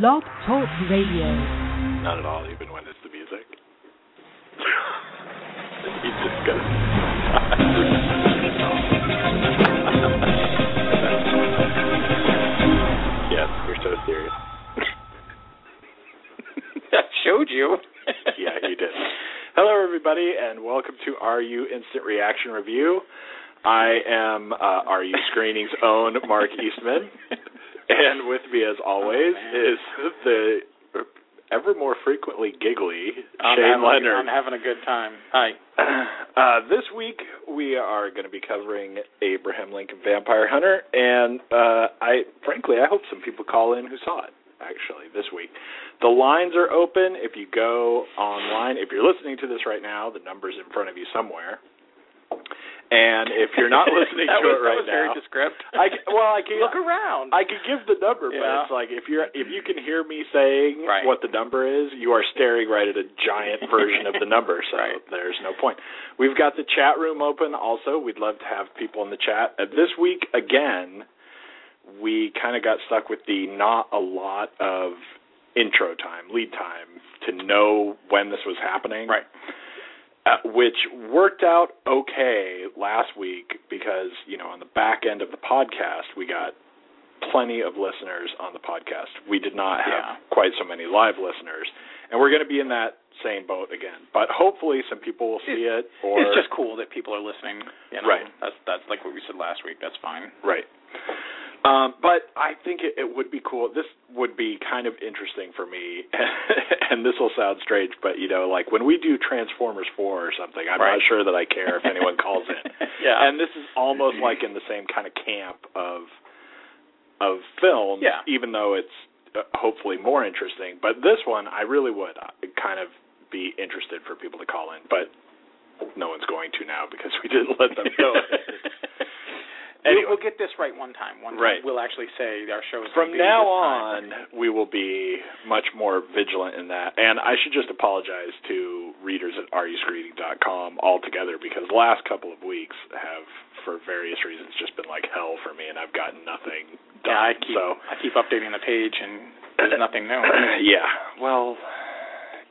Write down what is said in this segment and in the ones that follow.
Blog Talk Radio. Not at all, even when it's the music. He's just gonna. yes, you're so serious. I showed you. yeah, you did. Hello, everybody, and welcome to RU Instant Reaction Review. I am uh, RU Screening's own Mark Eastman, and with me, as always, Oh, is the ever more frequently giggly I'm Shane having, Leonard. I'm having a good time. Hi. Uh, this week we are going to be covering Abraham Lincoln Vampire Hunter, and uh, I frankly I hope some people call in who saw it. Actually, this week the lines are open. If you go online, if you're listening to this right now, the number's in front of you somewhere. And if you're not listening to was, it right that was very now. I well I can Look around. I could give the number, but it's like if you're if you can hear me saying Right. what the number is, you are staring right at a giant version of the number. So Right. there's no point. We've got the chat room open. Also, we'd love to have people in the chat. Uh, this week again, we kind of got stuck with the not a lot of intro time, lead time to know when this was happening right. Uh, which worked out okay last week because you know on the back end of the podcast we got plenty of listeners on the podcast. We did not have Yeah. quite so many live listeners, and we're going to be in that same boat again. But hopefully, some people will see it. Or it's just cool that people are listening. You know? Right. That's that's like what we said last week. That's fine. Right. Um, but I think it, it would be cool. This would be kind of interesting for me, and this will sound strange, but you know, like when we do Transformers Four or something, I'm Right. not sure that I care if anyone calls in. Yeah. And this is almost like in the same kind of camp of of film, Yeah. even though it's uh, hopefully more interesting. But this one, I really would uh, kind of be interested for people to call in, but no one's going to now because we didn't let them know. Anyway. We'll, we'll get this right one time. One time Right. we'll actually say our show is From be now on, we will be much more vigilant in that. And I should just apologize to readers at ruscreening.com altogether because the last couple of weeks have, for various reasons, just been like hell for me, and I've gotten nothing done. Yeah, I keep so, I keep updating the page and there's nothing new. yeah. Well,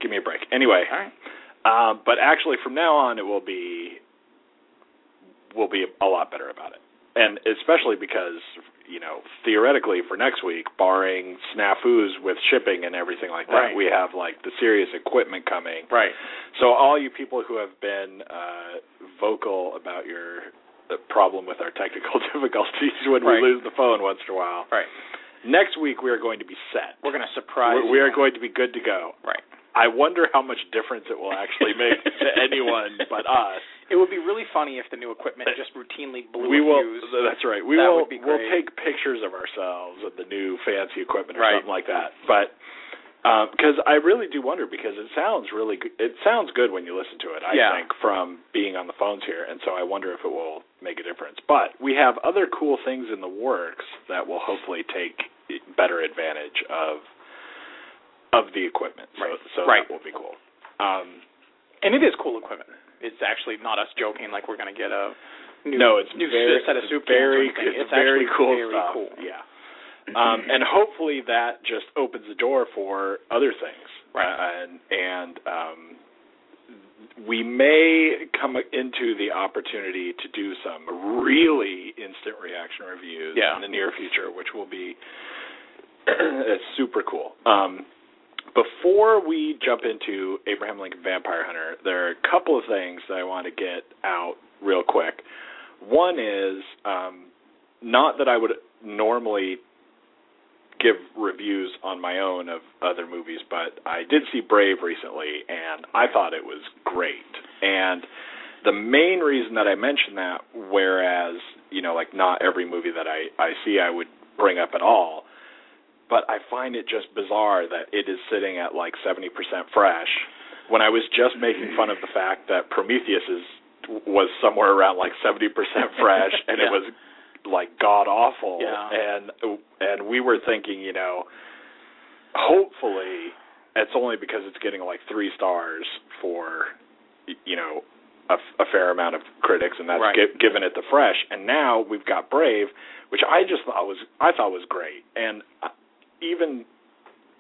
give me a break. Anyway, All right. um, but actually, from now on, it will be will be a lot better about it, and especially because you know theoretically for next week, barring snafus with shipping and everything like that, Right. we have like the serious equipment coming. Right. So all you people who have been uh, vocal about your the problem with our technical difficulties when Right. we lose the phone once in a while, Right. next week we are going to be set. We're gonna surprise. We're- we are going to be good to go. Right. I wonder how much difference it will actually make to anyone but us. It would be really funny if the new equipment just routinely blew we will. fuse. That's right. We That will. would be We'll take pictures of ourselves with the new fancy equipment or Right. something like that. But because I really do wonder, because it sounds really. good. It sounds good when you listen to it. I Yeah. think from being on the phones here, and so I wonder if it will make a difference. But we have other cool things in the works that will hopefully take better advantage of of the equipment. So, Right. so Right. that will be cool. Um, And it is cool equipment. It's actually not us joking like we're going to get a new, no, it's new very, set of soup very, it's, It's very actually cool very stuff. cool. Yeah, um, and hopefully that just opens the door for other things, Right. Uh, and and um, we may come into the opportunity to do some really instant reaction reviews Yeah. in the near future, which will be it's super cool. Um, before we jump into Abraham Lincoln Vampire Hunter, there are a couple of things that I want to get out real quick. One is um, not that I would normally give reviews on my own of other movies, but I did see Brave recently, and I thought it was great. And the main reason that I mention that, whereas you know, like not every movie that I I see I would bring up at all, but I find it just bizarre that it is sitting at like 70% fresh when I was just making fun of the fact that Prometheus is was somewhere around like 70% fresh and Yeah. it was like god awful Yeah. and and we were thinking, you know, hopefully it's only because it's getting like 3 stars for you know a, a fair amount of critics and that's Right. gi- given it the fresh and now we've got Brave which I just thought was I thought was great and uh, even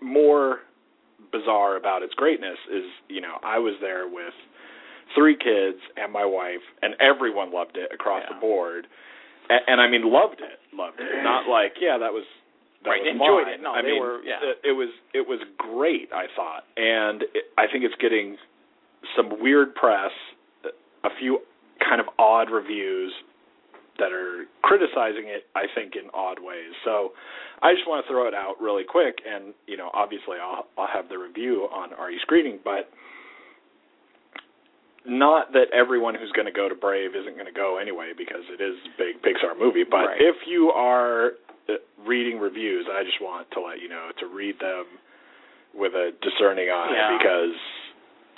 more bizarre about its greatness is you know I was there with three kids and my wife and everyone loved it across Yeah. the board and, and I mean loved it loved it not like yeah that was that Right, was enjoyed mine. it. No, I mean, were- yeah. it, it was it was great I thought and it, I think it's getting some weird press a few kind of odd reviews that are criticizing it, I think, in odd ways. So I just want to throw it out really quick, and you know, obviously, I'll I'll have the review on RU screening, but not that everyone who's going to go to Brave isn't going to go anyway because it is a big Pixar movie. But Right. if you are uh, reading reviews, I just want to let you know to read them with a discerning eye Yeah. because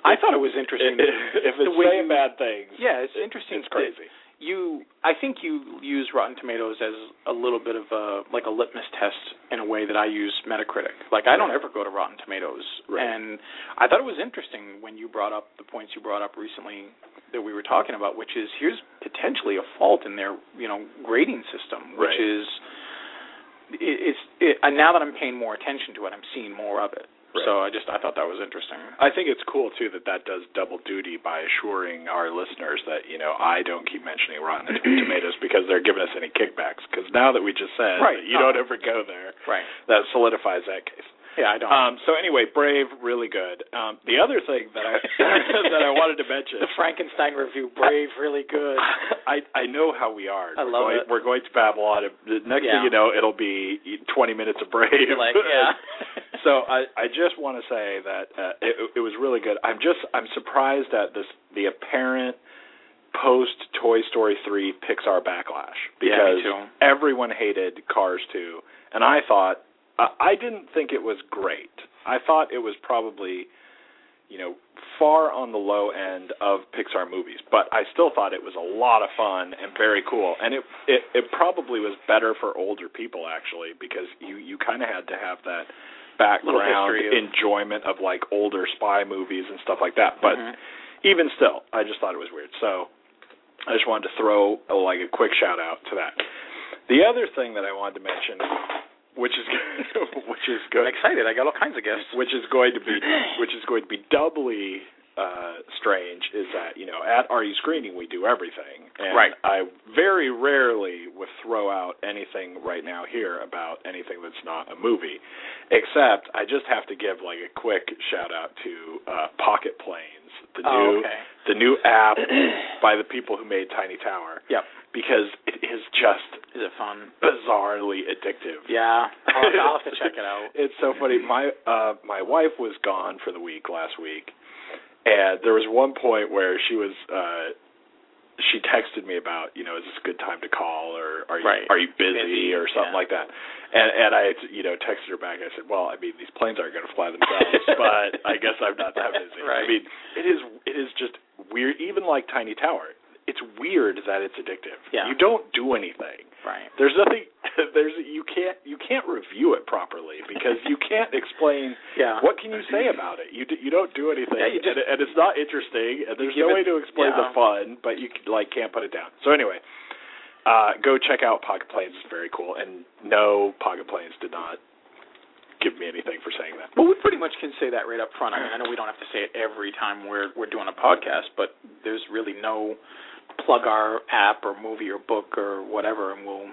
I thought it was interesting. if the it's way saying you- bad things, yeah, it's it- interesting. It's crazy. You, I think you use Rotten Tomatoes as a little bit of a like a litmus test in a way that I use Metacritic. Like I don't ever go to Rotten Tomatoes, Right. and I thought it was interesting when you brought up the points you brought up recently that we were talking about, which is here's potentially a fault in their you know grading system, which Right. is it, it's it, and now that I'm paying more attention to it, I'm seeing more of it. Right. So I just I thought that was interesting. I think it's cool too that that does double duty by assuring our listeners that you know I don't keep mentioning Rotten Tomatoes because they're giving us any kickbacks. Because now that we just said Right, you don't ever go there, Right. that solidifies that case. Yeah, I don't. Um, so anyway, Brave, really good. Um, the other thing that I that I wanted to mention, the Frankenstein review, Brave, really good. I I know how we are. I we're love going, it. We're going to Babylon. and The next Yeah. thing you know, it'll be 20 minutes of Brave. Like, yeah. so I I just want to say that uh, it, it was really good. I'm just I'm surprised at this the apparent post Toy Story 3 Pixar backlash because too. everyone hated Cars 2 and I thought uh, I didn't think it was great. I thought it was probably you know far on the low end of Pixar movies, but I still thought it was a lot of fun and very cool. And it it, it probably was better for older people actually because you you kind of had to have that background of- enjoyment of like older spy movies and stuff like that. But Mhm. even still, I just thought it was weird. So I just wanted to throw a, like a quick shout out to that. The other thing that I wanted to mention, which is which is good. I'm excited. I got all kinds of guests. which is going to be which is going to be doubly uh strange is that you know at RU screening we do everything and Right. I very rarely would throw out anything right now here about anything that's not a movie except I just have to give like a quick shout out to uh Pocket Planes the Oh, new okay. the new app by the people who made Tiny Tower Yep. Because it is just Is it fun? bizarrely addictive Yeah. I'll, I'll have to check it out. it's so funny. My uh my wife was gone for the week last week, and there was one point where she was uh she texted me about, you know, is this a good time to call or are you Right. are you busy, Busy, or something yeah. like that. And and I you know texted her back. I said, well, I mean these planes aren't going to fly themselves, but I guess I'm not that busy. I mean it is it is just weird. Even like Tiny Tower, it's weird that it's addictive. Yeah. You don't do anything Right. there's nothing there's you can't you can't review it properly because you can't explain Yeah. what can you say about it you d- you don't do anything Yeah, just- and, and it's not interesting and there's no it- way to explain yeah. the fun but you like can't put it down so anyway uh go check out pocket planes it's very cool and no pocket planes did not give me anything for saying that Well, we pretty much can say that right up front. I mean, I know we don't have to say it every time we're we're doing a podcast, but there's really no plug our app or movie or book or whatever, and we'll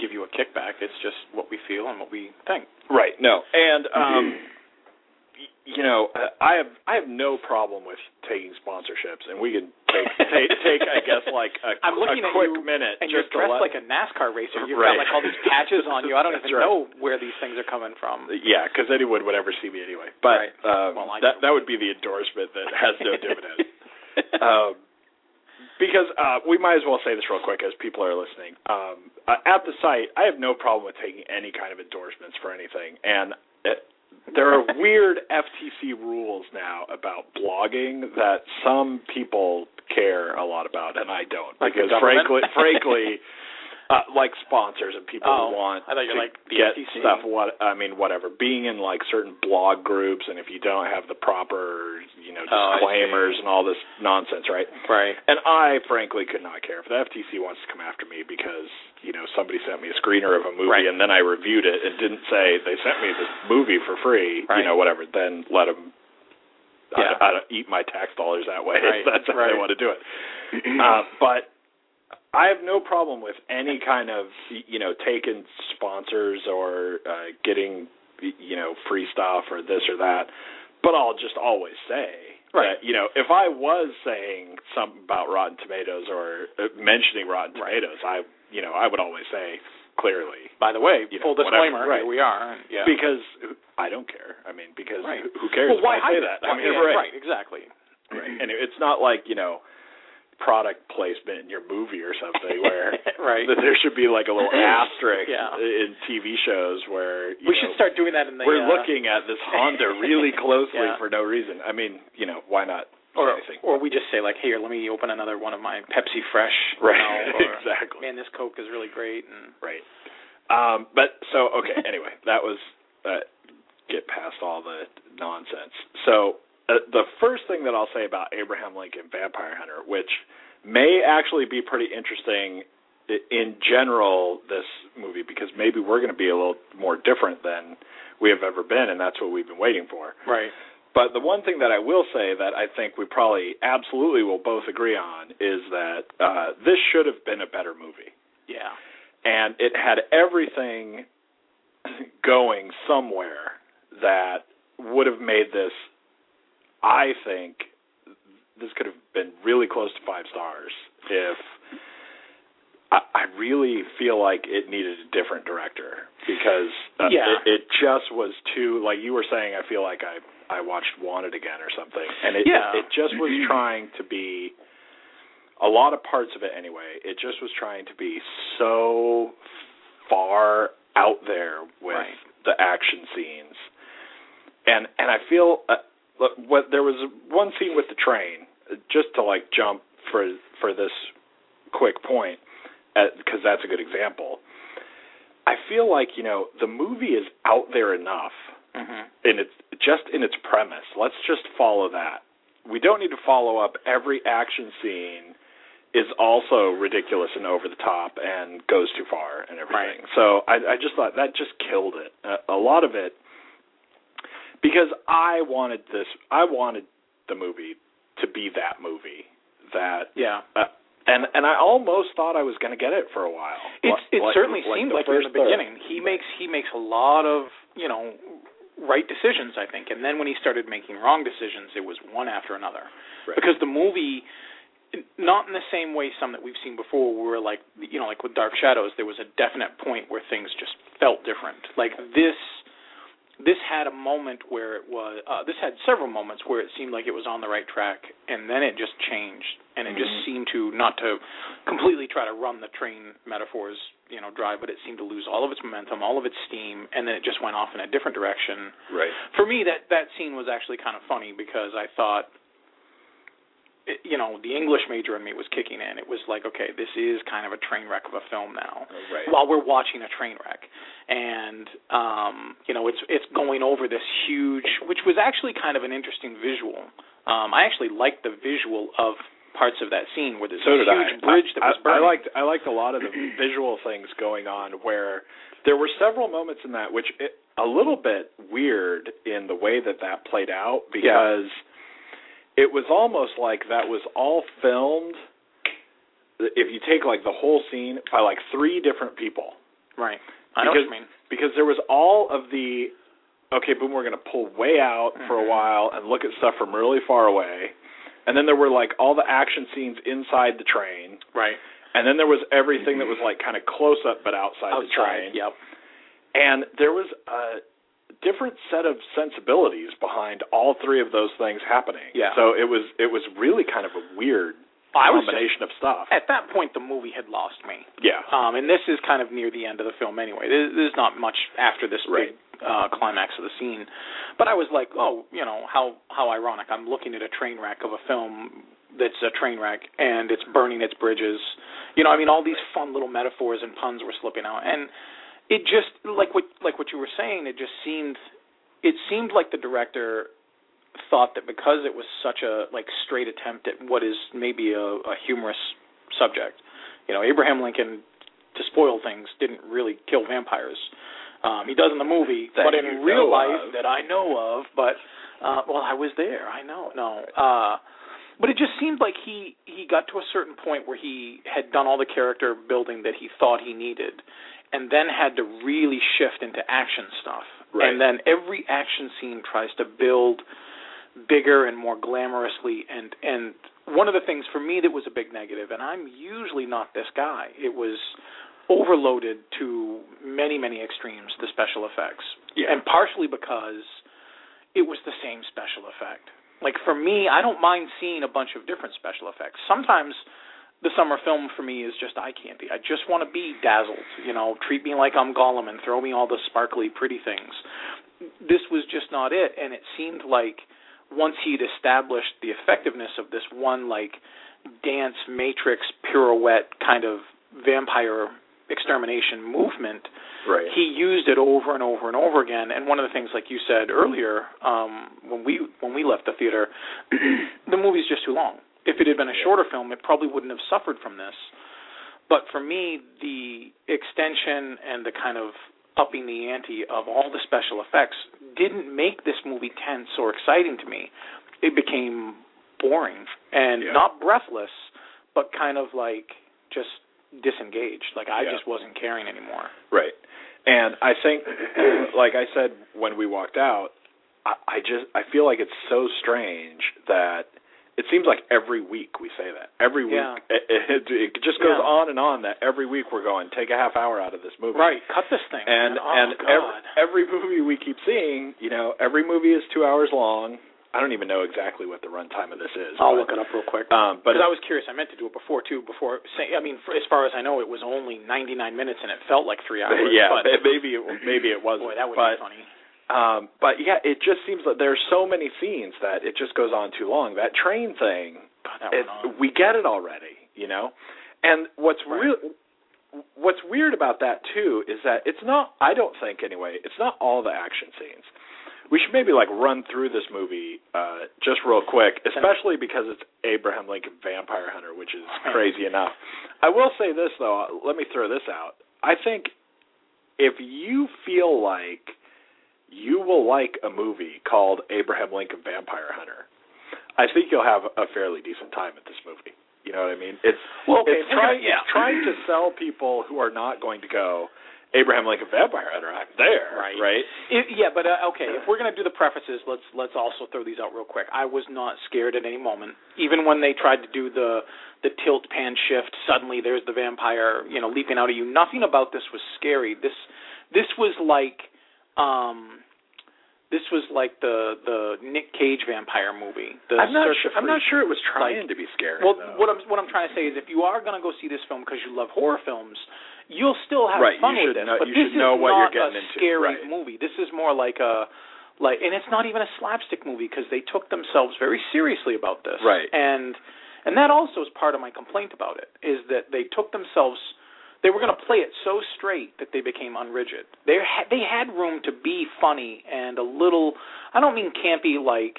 give you a kickback. It's just what we feel and what we think. Right. No. And um you know, uh, I have I have no problem with taking sponsorships, and we can take take, take I guess like a, I'm looking a at quick you, minute and you're dressed like a NASCAR racer. You've Right. got like all these patches on you. I don't even right. know where these things are coming from. yeah, because anyone would ever see me anyway. But Right. um, Well, that that would be the endorsement that has no dividend. um, because uh, we might as well say this real quick as people are listening. Um, uh, at the site, I have no problem with taking any kind of endorsements for anything, and it, there are weird FTC rules now about blogging that some people care a lot about, and I don't. Because frankly, frankly, uh, like sponsors and people Oh, who want I thought you to like the get FTC. stuff. What I mean, whatever. Being in like certain blog groups, and if you don't have the proper, you know, Oh, disclaimers and all this nonsense, right? Right. And I frankly could not care if the FTC wants to come after me because you know somebody sent me a screener of a movie Right. and then I reviewed it and didn't say they sent me this movie for free. Right. You know, whatever. Then let them. Yeah. I, I don't eat my tax dollars that way. Right, If that's how right. they want to do it. uh, but I have no problem with any kind of you know taking sponsors or uh, getting you know free stuff or this or that. But I'll just always say Right. that you know if I was saying something about Rotten Tomatoes or uh, mentioning Rotten Right. Tomatoes, I you know I would always say clearly By the way, You know, full disclaimer, whatever, right. here we are. Yeah. because I don't care. I mean because Right. who cares well, why if I say that? I mean yeah, right. right, exactly. Right. And it's not like, you know, product placement in your movie or something where right. that there should be like a little asterisk Yeah. in TV shows where you we know, should start doing that in the. we're uh, looking at this Honda really closely Yeah. for no reason. I mean, you know, why not Or, anything? or we just say like, here, let me open another one of my Pepsi Fresh. Right. know, or, exactly. Man, this Coke is really great. And Right. Um, but so okay. Anyway, that was uh, get past all the nonsense. So uh, the first thing that I'll say about Abraham Lincoln Vampire Hunter, which may actually be pretty interesting in general, this movie because maybe we're going to be a little more different than we have ever been, and that's what we've been waiting for. right. But the one thing that I will say that I think we probably absolutely will both agree on is that uh, this should have been a better movie Yeah. and it had everything going somewhere that would have made this I think this could have been really close to five stars if I, I really feel like it needed a different director because uh, Yeah. it, it just was too like you were saying I feel like I I watched Wanted again or something and it Yeah. it, it just was trying to be a lot of parts of it anyway it just was trying to be so far out there with Right. the action scenes and and I feel uh, look, what there was one scene with the train just to like jump for for this quick point because that's a good example I feel like you know the movie is out there enough hmm in its just in its premise. Let's just follow that. We don't need to follow up every action scene is also ridiculous and over the top and goes too far and everything. So I, I just thought that just killed it. A, a lot of it because I wanted this. I wanted the movie to be that movie that Yeah. uh, and and I almost thought I was going to get it for a while. It's, it Like- certainly like seemed like it in the beginning. He makes he makes a lot of you know right decisions, I think, and then when he started making wrong decisions, it was one after another. Right. Because the movie, not in the same way some that we've seen before, where like you know like with Dark Shadows, there was a definite point where things just felt different. Like this. This had a moment where it was. Uh, this had several moments where it seemed like it was on the right track, and then it just changed, and it just Mhm. seemed to not to completely try to run the train metaphors, you know, drive, but it seemed to lose all of its momentum, all of its steam, and then it just went off in a different direction. Right. For me, that that scene was actually kind of funny because I thought, it, you know, the English major in me was kicking in. It was like, okay, this is kind of a train wreck of a film now Right. while we're watching a train wreck and um you know it's it's going over this huge which was actually kind of an interesting visual um i actually liked the visual of parts of that scene where there's so a huge I. bridge that I, was burning I liked I liked a lot of the visual things going on where there were several moments in that which it, a little bit weird in the way that that played out because it was almost like that was all filmed if you take like the whole scene by like three different people right i know what because you mean because there was all of the okay, boom, we're going to pull way out for a Mhm. while and look at stuff from really far away. And then there were like all the action scenes inside the train. right And then there was everything that was like kind of close up but outside, the train. yep And there was a different set of sensibilities behind all three of those things happening. Yeah. So it was it was really kind of a weird I combination of stuff. At that point, the movie had lost me. Yeah. Um, and this is kind of near the end of the film anyway. There's, there's not much after this Right. big uh, climax of the scene. But I was like, oh, you know, how how ironic. I'm looking at a train wreck of a film that's a train wreck and it's burning its bridges. You know, I mean, all these fun little metaphors and puns were slipping out, and it just like what like what you were saying. It just seemed it seemed like the director thought that because it was such a like straight attempt at what is maybe a, a humorous subject, you know, Abraham Lincoln, to spoil things, didn't really kill vampires. Um, he does in the movie, That but in real life of. that I know of. But uh, well, I was there. I know. No. Uh, but it just seemed like he he got to a certain point where he had done all the character building that he thought he needed, and then had to really shift into action stuff. Right. And then every action scene tries to build bigger and more glamorously and and one of the things for me that was a big negative and I'm usually not this guy it was overloaded to many many extremes the special effects Yeah. and partially because it was the same special effect like for me I don't mind seeing a bunch of different special effects sometimes the summer film for me is just eye candy. I just want to be dazzled, you know, treat me like I'm Gollum and throw me all the sparkly pretty things. This was just not it and it seemed like once he'd established the effectiveness of this one like dance matrix pirouette kind of vampire extermination movement Right. he used it over and over and over again and one of the things like you said earlier um when we when we left the theater the movie's just too long if it had been a shorter film it probably wouldn't have suffered from this but for me the extension and the kind of upping the ante of all the special effects didn't make this movie tense or exciting to me it became boring and Yeah. not breathless but kind of like just disengaged like i Yeah. just wasn't caring anymore Right. And I think, like I said when we walked out, I, I just I feel like it's so strange that it seems like every week we say that. Every week Yeah. it, it, it just goes Yeah. on and on that every week we're going take a half hour out of this movie. Right, cut this thing. And oh, and every, every movie we keep seeing, you know, every movie is two hours long. I don't even know exactly what the runtime of this is. I'll but, look it up real quick. Um, but Because I was curious, I meant to do it before too. Before, say, I mean, for, as far as I know, it was only 99 minutes, and it felt like three hours. yeah, but, maybe it, maybe it wasn't. boy, that would but, be funny. Um, but yeah, it just seems that there's so many scenes that it just goes on too long. That train thing, that it, we get it already, you know. And what's Right. real, what's weird about that too is that it's not. I don't think anyway. It's not all the action scenes. We should maybe like run through this movie uh, just real quick, especially because it's Abraham Lincoln Vampire Hunter, which is crazy enough. I will say this though. Let me throw this out. I think if you feel like you will like a movie called Abraham Lincoln Vampire Hunter, I think you'll have a fairly decent time at this movie. You know what I mean? It's Well, okay, it's trying yeah. it's trying to sell people who are not going to go Abraham Lincoln Vampire Hunter. I'm there, Right. Right? It, yeah, but uh, okay, if we're gonna do the prefaces, let's let's also throw these out real quick. I was not scared at any moment, even when they tried to do the the tilt pan shift. Suddenly, there's the vampire, you know, leaping out at you. Nothing about this was scary. This this was like um this was like the the Nick Cage vampire movie. The I'm not sure. I'm not sure it was trying Like- to be scary. Well, though. what I'm what I'm trying to say is, if you are going to go see this film because you love horror films, you'll still have Right, fun you with should this. know- but you this should know is what not you're getting a into, scary right. movie. This is more like a like, and it's not even a slapstick movie because they took themselves very seriously about this. Right. And and that also is part of my complaint about it is that they took themselves. They were going to play it so straight that they became unrigid. They had they had room to be funny and a little. I don't mean campy like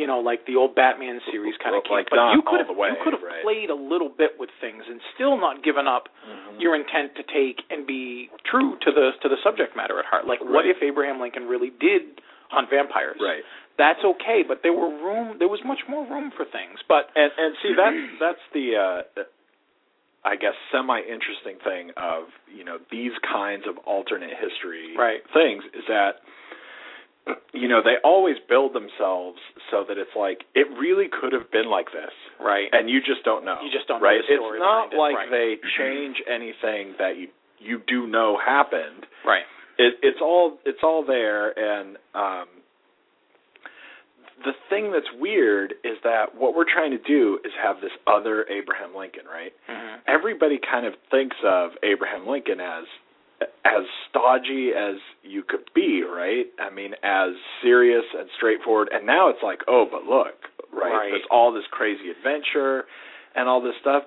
you know like the old Batman series kind of Well, like camp, but you could have you could have right. played a little bit with things and still not given up Mm-hmm. your intent to take and be true to the to the subject matter at heart. Like, what if Abraham Lincoln really did hunt vampires? Right. That's okay, but there were room. There was much more room for things. But and and see that's that's the uh I guess semi interesting thing of you know these kinds of alternate history Right. things is that you know they always build themselves so that it's like it really could have been like this. Right, and you just don't know. You just don't know right? it's not it, like right. they change anything that you you do know happened. Right, it, it's all it's all there and um the thing that's weird is that what we're trying to do is have this other Abraham Lincoln, right? Mhm. Everybody kind of thinks of Abraham Lincoln as as stodgy as you could be, right? I mean, as serious and straightforward. And now it's like, oh, but look, right? Right. There's all this crazy adventure and all this stuff.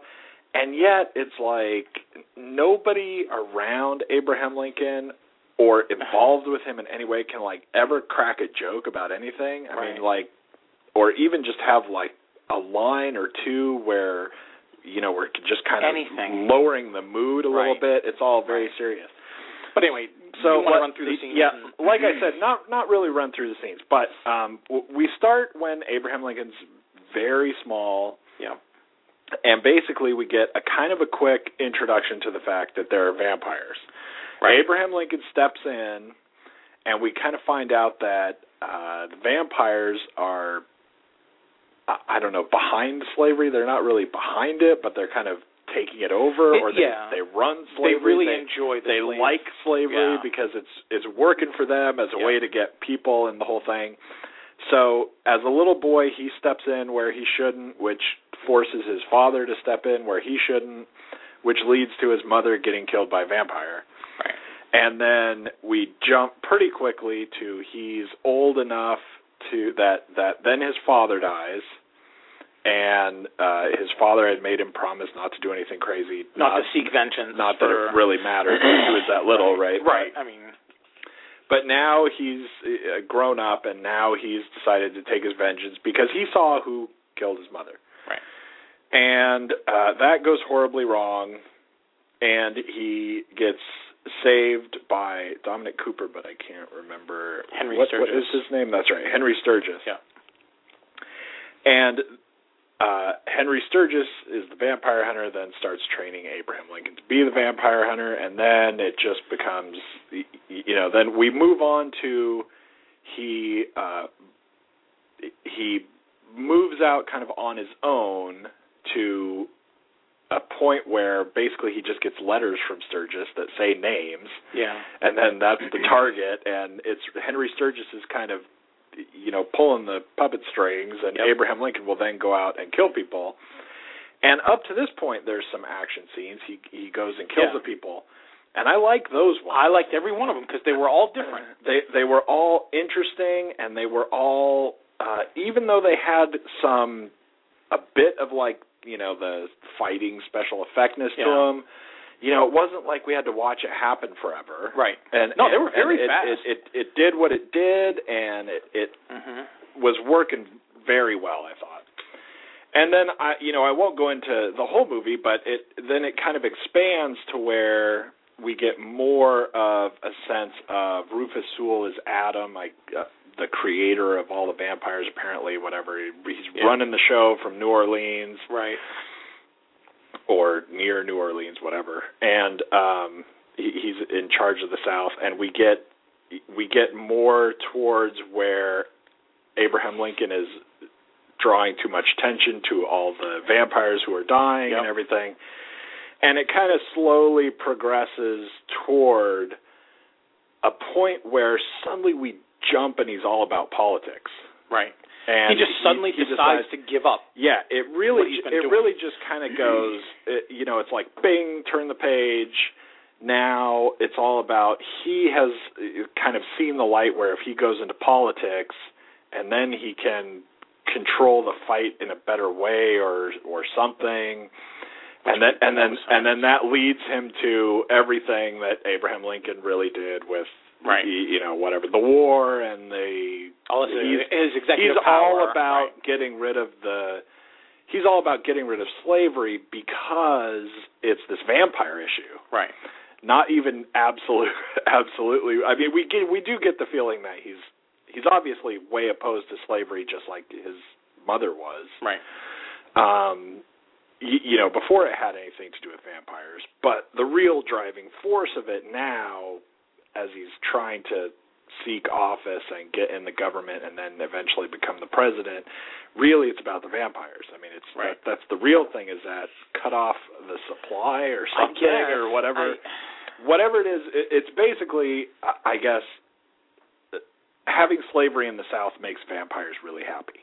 And yet it's like nobody around Abraham Lincoln or involved with him in any way can like ever crack a joke about anything. I mean like or even just have like a line or two where you know we're just kind of Anything. lowering the mood a little bit. It's all very Right. serious. But anyway, So you want to what- run through the scenes? Yeah, and- like I said, not not really run through the scenes, but um we start when Abraham Lincoln's very small yeah, and basically we get a kind of a quick introduction to the fact that there are vampires. Right. Abraham Lincoln steps in, and we kind of find out that uh, the vampires are, I don't know, behind slavery. They're not really behind it, but they're kind of taking it over, or they, yeah. they run slavery. they really they, enjoy the they like slavery Yeah. because it's it's working for them as a Yeah. way to get people and the whole thing. So as a little boy, he steps in where he shouldn't, which forces his father to step in where he shouldn't, which leads to his mother getting killed by a vampire. And then we jump pretty quickly to he's old enough to that that then his father dies and uh his father had made him promise not to do anything crazy not, to seek vengeance. not that for, it really mattered he was that little right Right. I mean, but now he's uh, grown up and now he's decided to take his vengeance because he saw who killed his mother Right. and uh that goes horribly wrong and he gets saved by Dominic Cooper but I can't remember Henry what, what Sturgess. is his name that's right Henry Sturgess Yeah. and uh Henry Sturgess is the vampire hunter then starts training Abraham Lincoln to be the vampire hunter and then it just becomes you know then we move on to he uh he moves out kind of on his own to a point where basically he just gets letters from Sturgess that say names yeah. and then that's the target and it's Henry Sturgess is kind of you know pulling the puppet strings and Yep. Abraham Lincoln will then go out and kill people and up to this point there's some action scenes he he goes and kills Yeah. the people and I like those ones I liked every one of them because they were all different. they they were all interesting and they were all uh even though they had some a bit of like you know the fighting special effectness to them you know it wasn't like we had to watch it happen forever Right. and No, they were very it, fast. It, it it did what it did, and it it Mm-hmm. was working very well. I thought. And then I, you know, I won't go into the whole movie, but it then it kind of expands to where we get more of a sense of Rufus Sewell is Adam, like uh, the creator of all the vampires. Apparently, whatever he's Yeah. running the show from New Orleans Right. or near New Orleans, whatever. And um he, he's in charge of the South, and we get we get more towards where Abraham Lincoln is drawing too much attention to all the vampires who are dying Yep. and everything. And it kind of slowly progresses toward a point where suddenly we jump and he's all about politics. Right. And he just suddenly he decides decides to give up. yeah, it really it doing. really just kind of goes. It, you know, it's like Bing, turn the page. Now it's all about he has kind of seen the light where if he goes into politics and then he can control the fight in a better way or or something. And then and then and then that leads him to everything that Abraham Lincoln really did with Right. the, you know whatever the war and the All his, He's- his executive he's power. all about right. getting rid of the he's all about getting rid of slavery because it's this vampire issue Right. not even absolute absolutely i mean we get we do get the feeling that he's he's obviously way opposed to slavery just like his mother was Right. um you, you know before it had anything to do with vampires but the real driving force of it now as he's trying to seek office and get in the government and then eventually become the president really it's about the vampires i mean it's Right. that, that's the real thing is that cut off the supply or something or whatever I- whatever it is it, it's basically I- i guess having slavery in the South makes vampires really happy.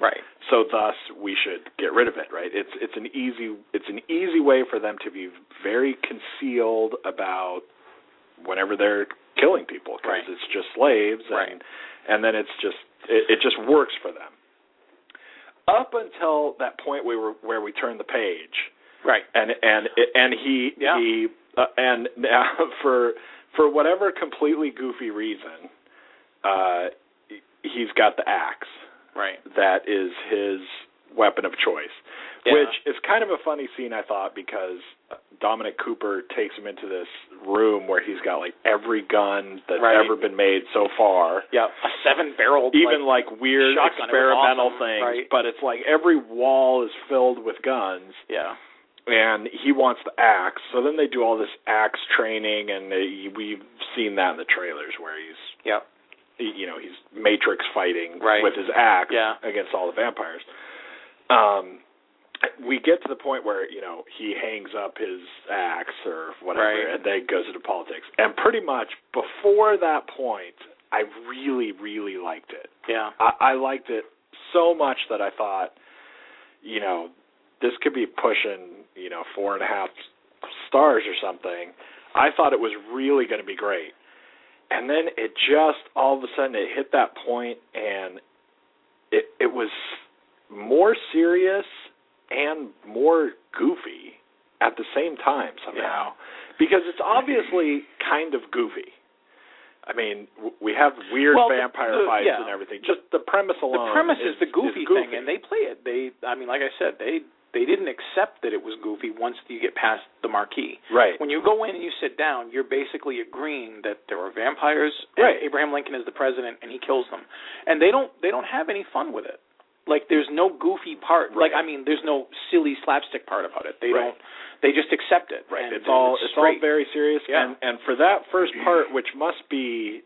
Right. So thus we should get rid of it, right? It's it's an easy it's an easy way for them to be very concealed about whenever they're killing people because Right. it's just slaves and Right. and then it's just it, it just works for them. Up until that point we were where we turned the page Right. and and and he Yeah. he uh, and now for for whatever completely goofy reason uh he's got the axe Right. that is his weapon of choice Yeah. which is kind of a funny scene I thought because Dominic Cooper takes him into this room where he's got like every gun that's Right. ever been made so far Yeah. A seven-barrel, even like, weird shotgun. Experimental awesome, things right. but it's like every wall is filled with guns Yeah. and he wants the axe. So then they do all this axe training, and they, we've seen that in the trailers where he's, Yep. he- you know, he's Matrix fighting Right. with his axe Yeah. against all the vampires. Um, we get to the point where you know he hangs up his axe or whatever, Right. and then goes into politics. And pretty much before that point, I really, really liked it. Yeah. I, I liked it so much that I thought, you know, this could be pushing, you know, four and a half stars or something. I thought it was really going to be great. And then it just all of a sudden it hit that point and it it was more serious and more goofy at the same time somehow because it's obviously kind of goofy. I mean, we have weird Well, vampire the- fights yeah. and everything. Just the premise alone. the premise is, is the goofy, is goofy. thing, and they play it. They, I mean, like I said, they they didn't accept that it was goofy once you get past the marquee. right. When you go in and you sit down, you're basically agreeing that there are vampires. And Right. Abraham Lincoln is the president, and he kills them, and they don't they don't have any fun with it. Like there's no goofy part. Like I mean, there's no silly slapstick part about it. They Right. don't. They just accept it. Right. And it's all it's it's all very serious. Yeah. And and for that first part, which must be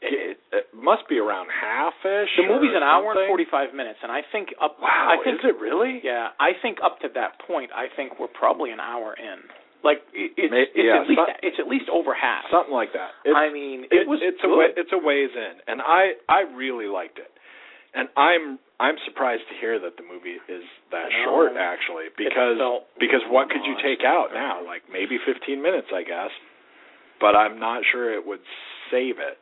it, it must be around half-ish. The movie's an hour and 45 minutes, and I think up. Wow, I think is it really? Yeah, I think up to that point, I think we're probably an hour in. Like it, it's May- it's yeah, at least some- it's at least over half. Something like that. It's, I mean, it, was it's a good. wa- it's a ways in, and I I really liked it, and I'm I'm surprised to hear that the movie is that short actually because because what could you take out now like maybe 15 minutes I guess, but I'm not sure it would save it.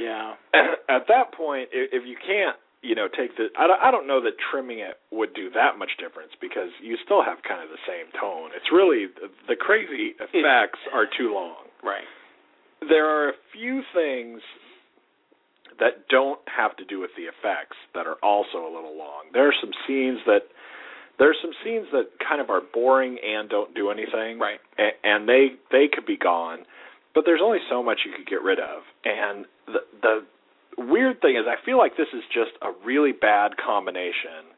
yeah. At that point, if you can't you know take the I don't, I don't know that trimming it would do that much difference because you still have kind of the same tone. It's really the crazy effects are too long Right. there are a few things that don't have to do with the effects that are also a little long. There are some scenes that there are some scenes that kind of are boring and don't do anything. Right. A- and they they could be gone, but there's only so much you could get rid of. And the the weird thing is I feel like this is just a really bad combination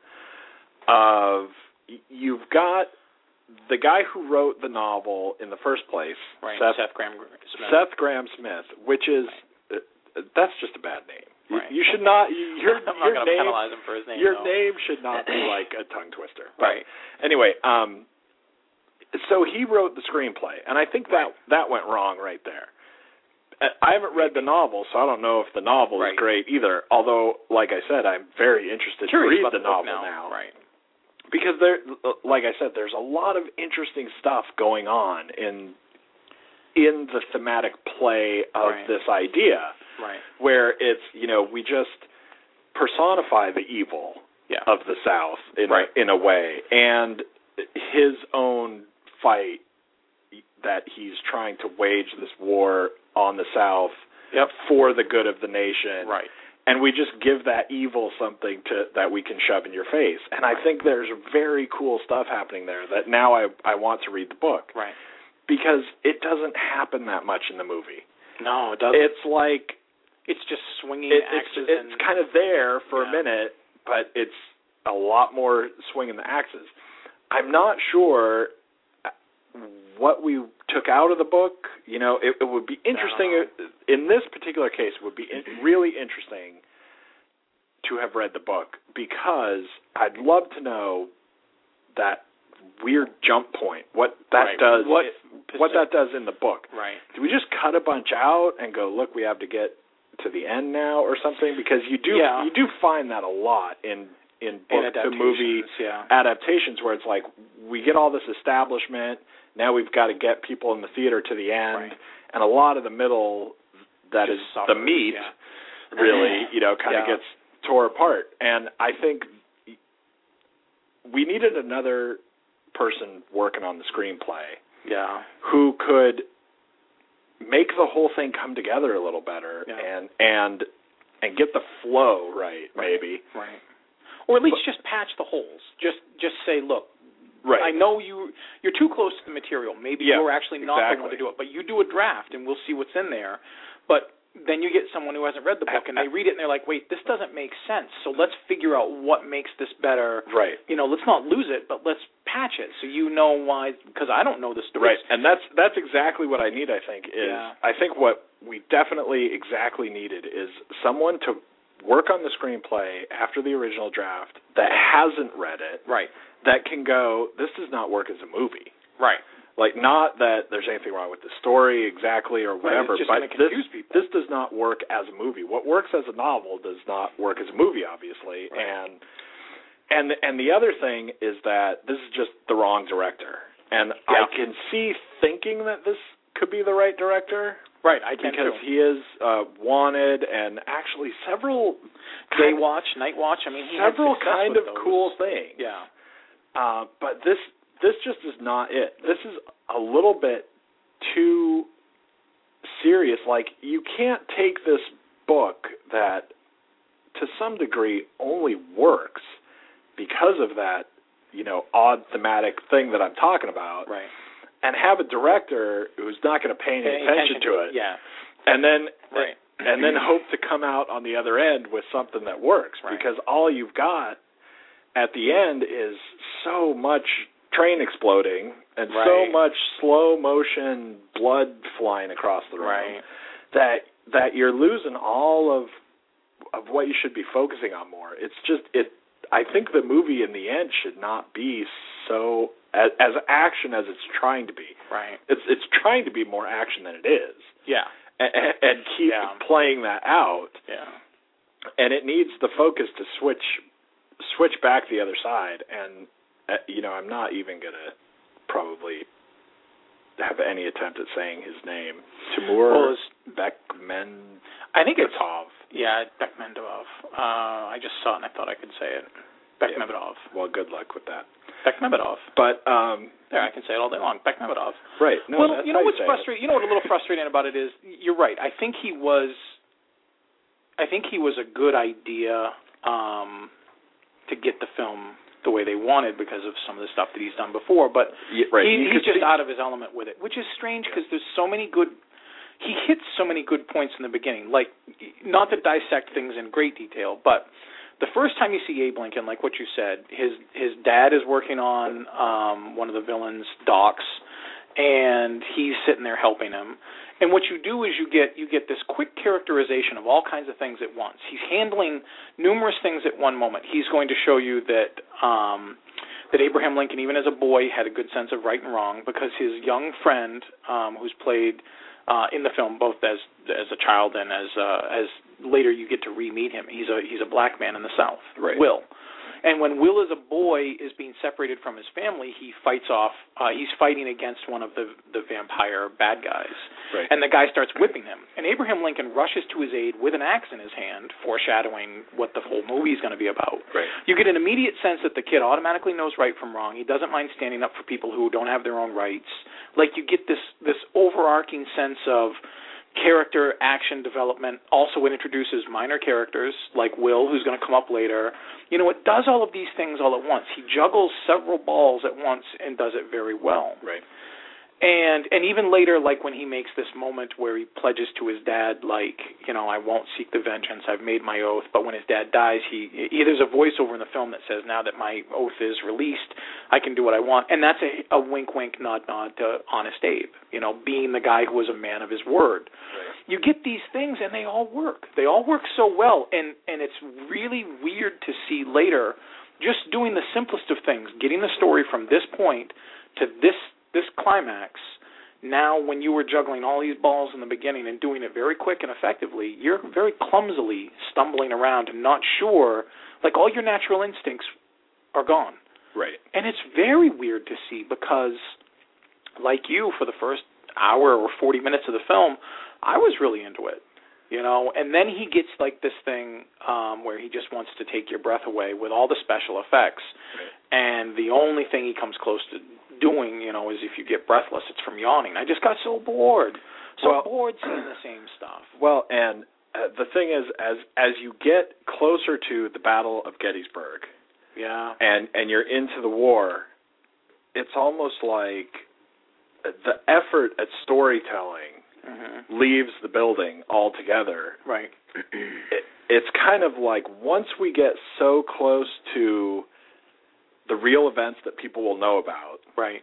of you've got the guy who wrote the novel in the first place, Right. Seth Seth Grahame-Smith. Seth Graham Smith, which is uh, that's just a bad name. You, Right. you should not. You, your I'm not going to penalize him for his name. your name should not be like a tongue twister. But Right. Anyway, um, so he wrote the screenplay, and I think that that went wrong right there. Uh, I haven't read the novel, so I don't know if the novel Right. is great either. Although, like I said, I'm very interested Curious to read the, the novel now. Right. because there, like I said, there's a lot of interesting stuff going on in in the thematic play of Right. this idea, Right. where it's you know we just personify the evil Yeah. of the South in Right. a, in a way, and his own fight that he's trying to wage this war on the South Yep. for the good of the nation, Right. and we just give that evil something to that we can shove in your face. And I think there's very cool stuff happening there that now I I want to read the book Right. Because it doesn't happen that much in the movie. No, it doesn't. It's like it's just swinging it, it's axes it's and kind of there for Yeah. a minute, but it's a lot more swinging the axes. I'm not sure what we took out of the book. You know, it, it would be interesting No. in this particular case. It would be really interesting to have read the book because I'd love to know that weird jump point. What that Right. does. What what that does in the book. Right. Do we just cut a bunch out and go, look, we have to get to the end now or something because you do Yeah. you do find that a lot in in book to movie adaptations, yeah. adaptations where it's like we get all this establishment now we've got to get people in the theater to the end Right. and a lot of the middle that is Just the suffers, meat yeah. really you know kind of gets tore apart and i think we needed another person working on the screenplay Yeah. who could make the whole thing come together a little better Yeah. and and and get the flow right maybe Right. Or at least just patch the holes. Just just say, look, right I know you you're too close to the material. Maybe Yeah, you're actually not the one to do it, but you do a draft and we'll see what's in there. But then you get someone who hasn't read the book and they read it and they're like, "Wait, this doesn't make sense." So let's figure out what makes this better. right You know, let's not lose it, but let's patch it so you know why because I don't know the story. right and that's that's exactly what i need i think is Yeah. i think what we definitely exactly needed is someone to work on the screenplay after the original draft that hasn't read it Right. that can go this does not work as a movie Right. Like not that there's anything wrong with the story exactly or whatever but this people. this does not work as a movie what works as a novel does not work as a movie obviously Right. and and and the other thing is that this is just the wrong director and i can see thinking that this could be the right director Right, I can because too. he is uh wanted and actually several Day watch, night watch. I mean, several kind of those. cool things Yeah. uh, but this this just is not it. This is a little bit too serious. Like you can't take this book that, to some degree, only works because of that, you know, odd thematic thing that I'm talking about, Right. and have a director who's not going to pay any Pay attention to it, Yeah. and then Right. and then hope to come out on the other end with something that works Right. because all you've got at the end is so much train exploding and so much slow motion blood flying across the room Right. that that you're losing all of of what you should be focusing on more. It's just it I think the movie in the end should not be so as, as action as it's trying to be. Right. It's it's trying to be more action than it is Yeah. and, and keep Yeah. playing that out. Yeah. And it needs the focus to switch switch back the other side. And you know, I'm not even gonna probably have any attempt at saying his name. Timur Well, Bekmen. I think it's Tov. yeah, Bekmambetov. Uh, I just saw it and I thought I could say it. Bekmambetov. Well, good luck with that. Bekmambetov. But um, There, I can say it all day long. Bekmambetov. right. No, well, you know what's frustrating? You know what a little frustrating about it is? You're right. I think he was. I think he was a good idea um, to get the film the way they wanted because of some of the stuff that he's done before. But Yeah, right. he, he's just out of his element with it, which is strange because there's so many good. He hits so many good points in the beginning, like not to dissect things in great detail, but the first time you see Abe Lincoln, like what you said, his his dad is working on um one of the villains' docks, and he's sitting there helping him. And what you do is you get you get this quick characterization of all kinds of things at once. He's handling numerous things at one moment. He's going to show you that um that Abraham Lincoln, even as a boy, had a good sense of right and wrong because his young friend, um, who's played uh, in the film both as as a child and as uh, as later you get to re-meet him. He's a he's a black man in the South, Right. Will. And when Will, as a boy, is being separated from his family, he fights off. Uh, he's fighting against one of the the vampire bad guys, Right. and the guy starts whipping him. And Abraham Lincoln rushes to his aid with an axe in his hand, foreshadowing what the whole movie is going to be about. Right. You get an immediate sense that the kid automatically knows right from wrong. He doesn't mind standing up for people who don't have their own rights. Like you get this this overarching sense of character action development. Also, it introduces minor characters like Will, who's going to come up later. You know, it does all of these things all at once. He juggles several balls at once and does it very well Right. And and even later like when he makes this moment where he pledges to his dad like you know i won't seek the vengeance. I've made my oath. But when his dad dies he, he there's a voiceover in the film that says now that my oath is released i can do what i want. And that's a a wink wink nod nod to honest abe you know being the guy who was a man of his word. You get these things and they all work. They all work so well. And and it's really weird to see later just doing the simplest of things getting the story from this point to this this climax Now, when you were juggling all these balls in the beginning and doing it very quick and effectively, you're very clumsily stumbling around and not sure. Like all your natural instincts are gone. Right. And it's very weird to see because, like you, for the first hour or 40 minutes of the film, I was really into it. You know, and then he gets like this thing um where he just wants to take your breath away with all the special effects. And the only thing he comes close to doing, you know, is if you get breathless, it's from yawning. I just got so bored. So Well- bored seeing the same stuff. Well, and uh, the thing is, as as you get closer to the Battle of Gettysburg, Yeah. and and you're into the war, it's almost like the effort at storytelling Mhm. leaves the building altogether. Right. It, it's kind of like once we get so close to the real events that people will know about, Right.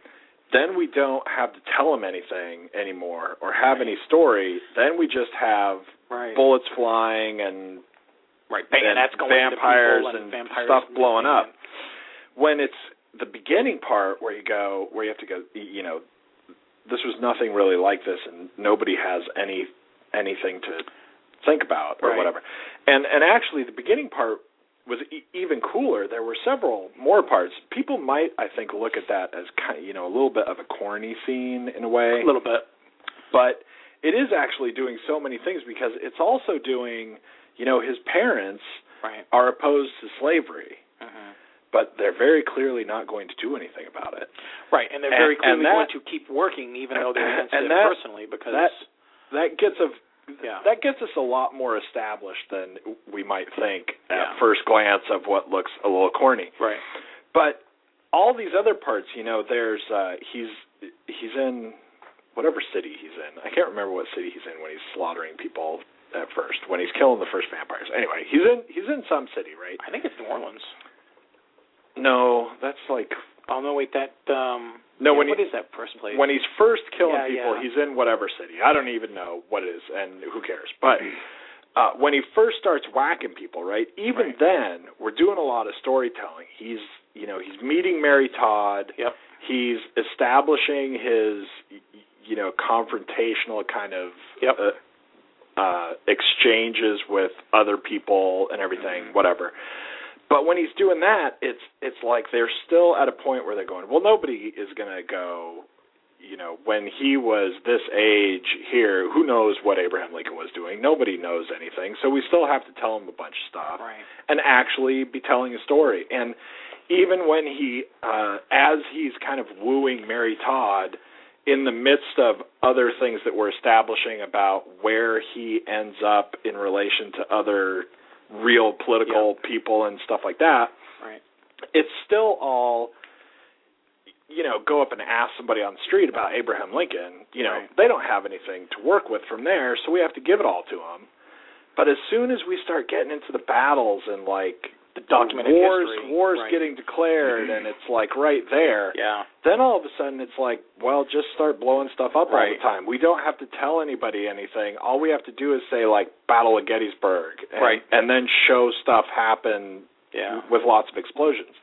then we don't have to tell them anything anymore or have any story. Then we just have Right. bullets flying and right. and Bayonets going vampires people and vampires stuff blowing up. When it's the beginning part where you go, where you have to go, you know, this was nothing really like this, and nobody has any anything to think about or Right. whatever. And and actually, the beginning part was e- even cooler. There were several more parts. People might, I think, look at that as kind, of, you know, a little bit of a corny scene in a way A little bit. but it is actually doing so many things because it's also doing you know his parents Right. are opposed to slavery Mhm. but they're very clearly not going to do anything about it Right, and they're very and clearly that- going to keep working, even though they're against it that- personally, because that that gets a yeah, that gets us a lot more established than we might think at first glance of what looks a little corny. Right, but all these other parts you know there's uh he's he's in whatever city he's in. I can't remember what city he's in when he's slaughtering people at first when he's killing the first vampires. Anyway he's in he's in some city right? I think it's New Orleans. no that's like Oh no, wait, that um, No, yeah, when what he- is that first place? when he's first killing Yeah, people yeah. he's in whatever city i don't even know what it is and who cares but uh when he first starts whacking people right even Right. then we're doing a lot of storytelling he's you know he's meeting mary todd Yep. he's establishing his you know confrontational kind of Yep. uh, uh exchanges with other people and everything Mhm. whatever but when he's doing that it's it's like they're still at a point where they're going well nobody is going to go you know when he was this age here who knows what Abraham Lincoln was doing nobody knows anything so we still have to tell him a bunch of stuff Right. and actually be telling a story. And even when he, uh, as he's kind of wooing Mary Todd, in the midst of other things that we're establishing about where he ends up in relation to other real political people and stuff like that, Right. it's still all you know go up and ask somebody on the street about Abraham Lincoln you know Right. they don't have anything to work with from there so we have to give it all to them but as soon as we start getting into the battles and like The documented wars history. wars right. getting declared and it's like right there Yeah. then all of a sudden it's like well just start blowing stuff up all the time we don't have to tell anybody anything all we have to do is say like battle of gettysburg and, Right. and then show stuff happen Yeah. with lots of explosions.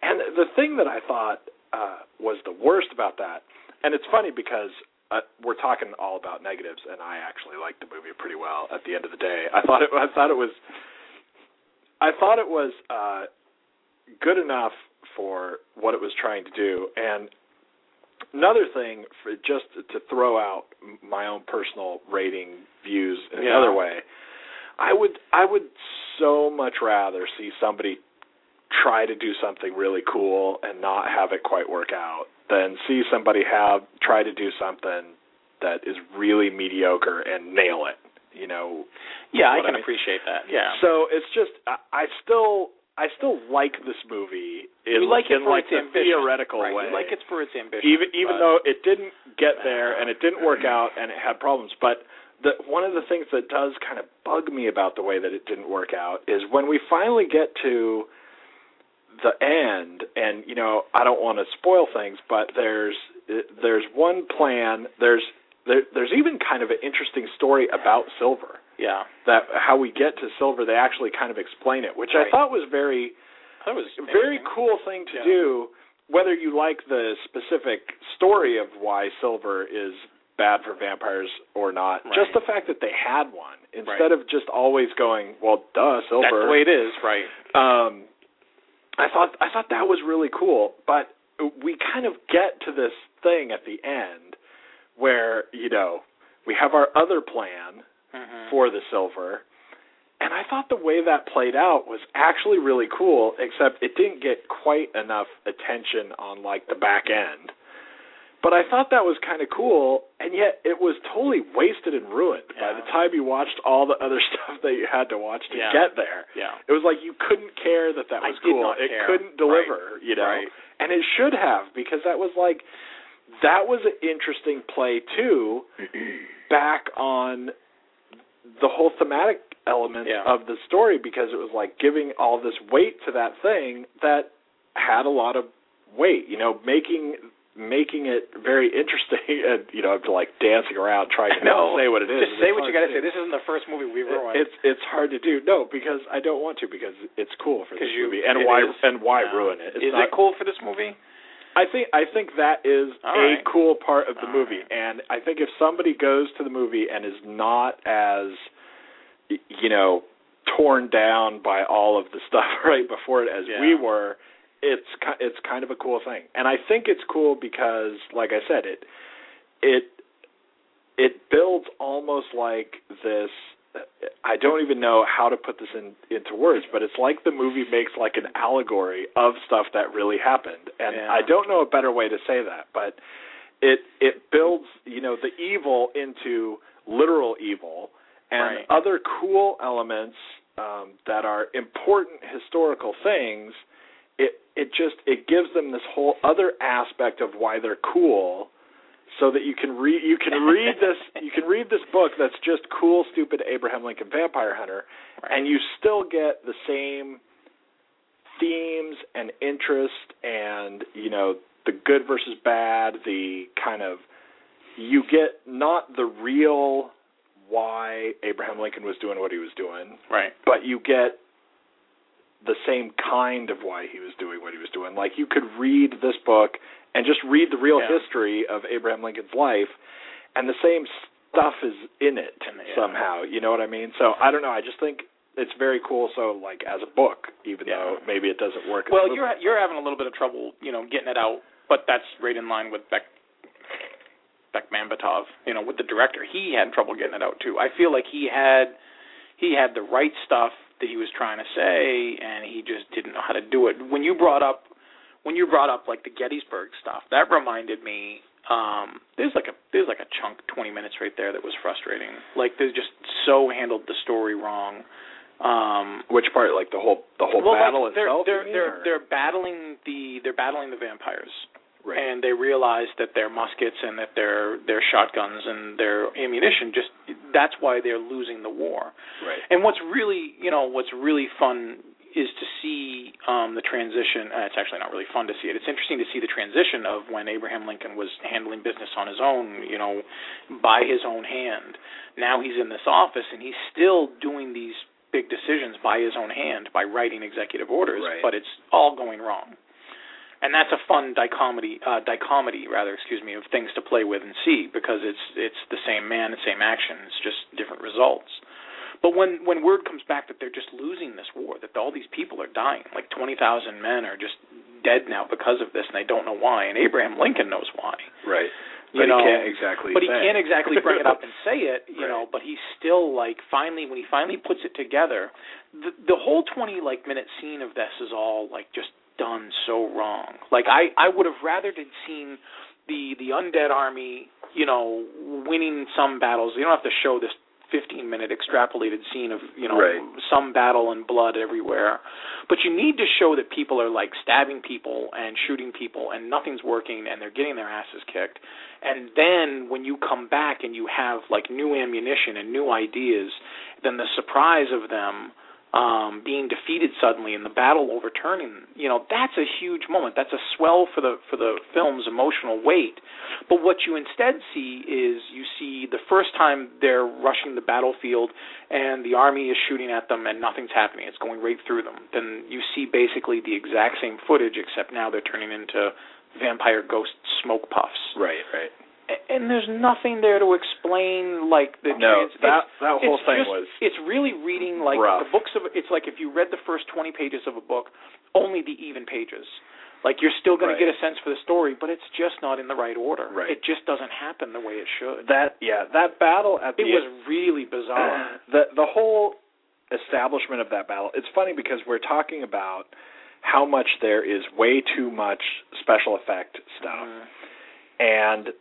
And the thing that I thought uh, was the worst about that, and it's funny because uh, we're talking all about negatives, and I actually liked the movie pretty well. At the end of the day, I thought it. I thought it was. I thought it was uh, good enough for what it was trying to do, and another thing, for just to throw out my own personal rating views in Yeah. another way, I would I would so much rather see somebody try to do something really cool and not have it quite work out than see somebody have try to do something that is really mediocre and nail it. You know. Yeah, I can mean? appreciate that. Yeah. So it's just I, I still I still like this movie in, you like it in for like its the ambition. theoretical right. way. You like it for its ambition. even even though it didn't get there and it didn't work mm-hmm. out and it had problems but the one of the things that does kind of bug me about the way that it didn't work out is when we finally get to the end and you know I don't want to spoil things but there's there's one plan there's there, there's even kind of an interesting story about silver yeah, that how we get to silver they actually kind of explain it which Right. I thought was very that was very cool thing to Yeah. do whether you like the specific story of why silver is bad for vampires or not, Right. just the fact that they had one instead Right. of just always going, well, duh, silver. That's the way it is, right? um I thought I thought that was really cool, but we kind of get to this thing at the end where, you know, we have our other plan Mhm. for the silver. And I thought the way that played out was actually really cool, except it didn't get quite enough attention on like the back end. But I thought that was kind of cool, and yet it was totally wasted and ruined by the time you watched all the other stuff that you had to watch to Yeah. get there. Yeah. It was like you couldn't care that that I was did cool. it care. couldn't deliver, you know. Right. And it should have because that was like that was an interesting play too back on the whole thematic element Yeah. of the story because it was like giving all this weight to that thing that had a lot of weight, you know, making making it very interesting and you know, like dancing around trying to No, say what it is. Just say what you got to say. This isn't the first movie we've ruined. It's it's hard to do. No, because I don't want to because it's cool for this you- movie. And why is. and why ruin it? It's is not, it cool for this movie? I think I think that is All a right. cool part of the All movie, right. and I think if somebody goes to the movie and is not as you know torn down by all of the stuff right before it as Yeah. we were, it's it's kind of a cool thing, and I think it's cool because, like I said, it it it builds almost like this. I don't even know how to put this in into words, but it's like the movie makes like an allegory of stuff that really happened, and Yeah. I don't know a better way to say that, but it it builds you know the evil into literal evil and Right. other cool elements um, that are important historical things. It it just it gives them this whole other aspect of why they're cool so that you can read you can read this you can read this book that's just cool stupid Abraham Lincoln Vampire Hunter Right. and you still get the same themes and interest and you know the good versus bad the kind of you get not the real why Abraham Lincoln was doing what he was doing Right. but you get the same kind of why he was doing what he was doing. Like you could read this book and just read the real Yeah. history of Abraham Lincoln's life, and the same stuff is in it yeah. somehow. You know what I mean? So I don't know. I just think it's very cool. So like as a book, even Yeah. though maybe it doesn't work. Well, you're you're having a little bit of trouble, you know, getting it out, but that's right in line with Beck Beckman-Batov, you know, with the director. He had trouble getting it out too. I feel like he had he had the right stuff that he was trying to say, and he just didn't know how to do it. When you brought up when you brought up like the Gettysburg stuff, that reminded me. Um, there's like a there's like a chunk, 20 minutes right there that was frustrating. Like they just so handled the story wrong. Um, Which part? Like the whole the whole well, battle like, they're, itself? They're mean, they're or- they're battling the they're battling the vampires, right. and they realize that their muskets and that their their shotguns and their ammunition just that's why they're losing the war. right. And what's really you know what's really fun is to see um, the transition. Uh, it's actually not really fun to see it. It's interesting to see the transition of when Abraham Lincoln was handling business on his own, you know, by his own hand. Now he's in this office and he's still doing these big decisions by his own hand by writing executive orders, Right. but it's all going wrong. And that's a fun dichotomy, uh, dichotomy rather, excuse me, of things to play with and see because it's it's the same man, the same action, it's just different results. But when when word comes back that they're just losing this war, that all these people are dying, like twenty thousand men are just dead now because of this, and they don't know why, and Abraham Lincoln knows why. Right. You know, he can't exactly. But he can't exactly bring it up and say it, you Right. know. But he's still like finally when he finally puts it together, the the whole twenty like minute scene of this is all like just done so wrong. Like I I would have rather had seen the the undead army, you know, winning some battles. You don't have to show this 15 minute extrapolated scene of you know Right. some battle and blood everywhere but you need to show that people are like stabbing people and shooting people and nothing's working and they're getting their asses kicked and then when you come back and you have like new ammunition and new ideas then the surprise of them um, being defeated suddenly and the battle overturning, you know, that's a huge moment. That's a swell for the for the film's emotional weight. But what you instead see is you see the first time they're rushing the battlefield and the army is shooting at them and nothing's happening. It's going right through them. Then you see basically the exact same footage except now they're turning into vampire ghost smoke puffs. Right, right. And there's nothing there to explain like the no trans- that that whole thing just, was it's really reading like rough. the books of it's like if you read the first 20 pages of a book only the even pages like you're still going Right. to get a sense for the story but it's just not in the right order Right. it just doesn't happen the way it should that yeah that battle at it the was really bizarre the the whole establishment of that battle it's funny because we're talking about how much there is way too much special effect stuff Mhm. and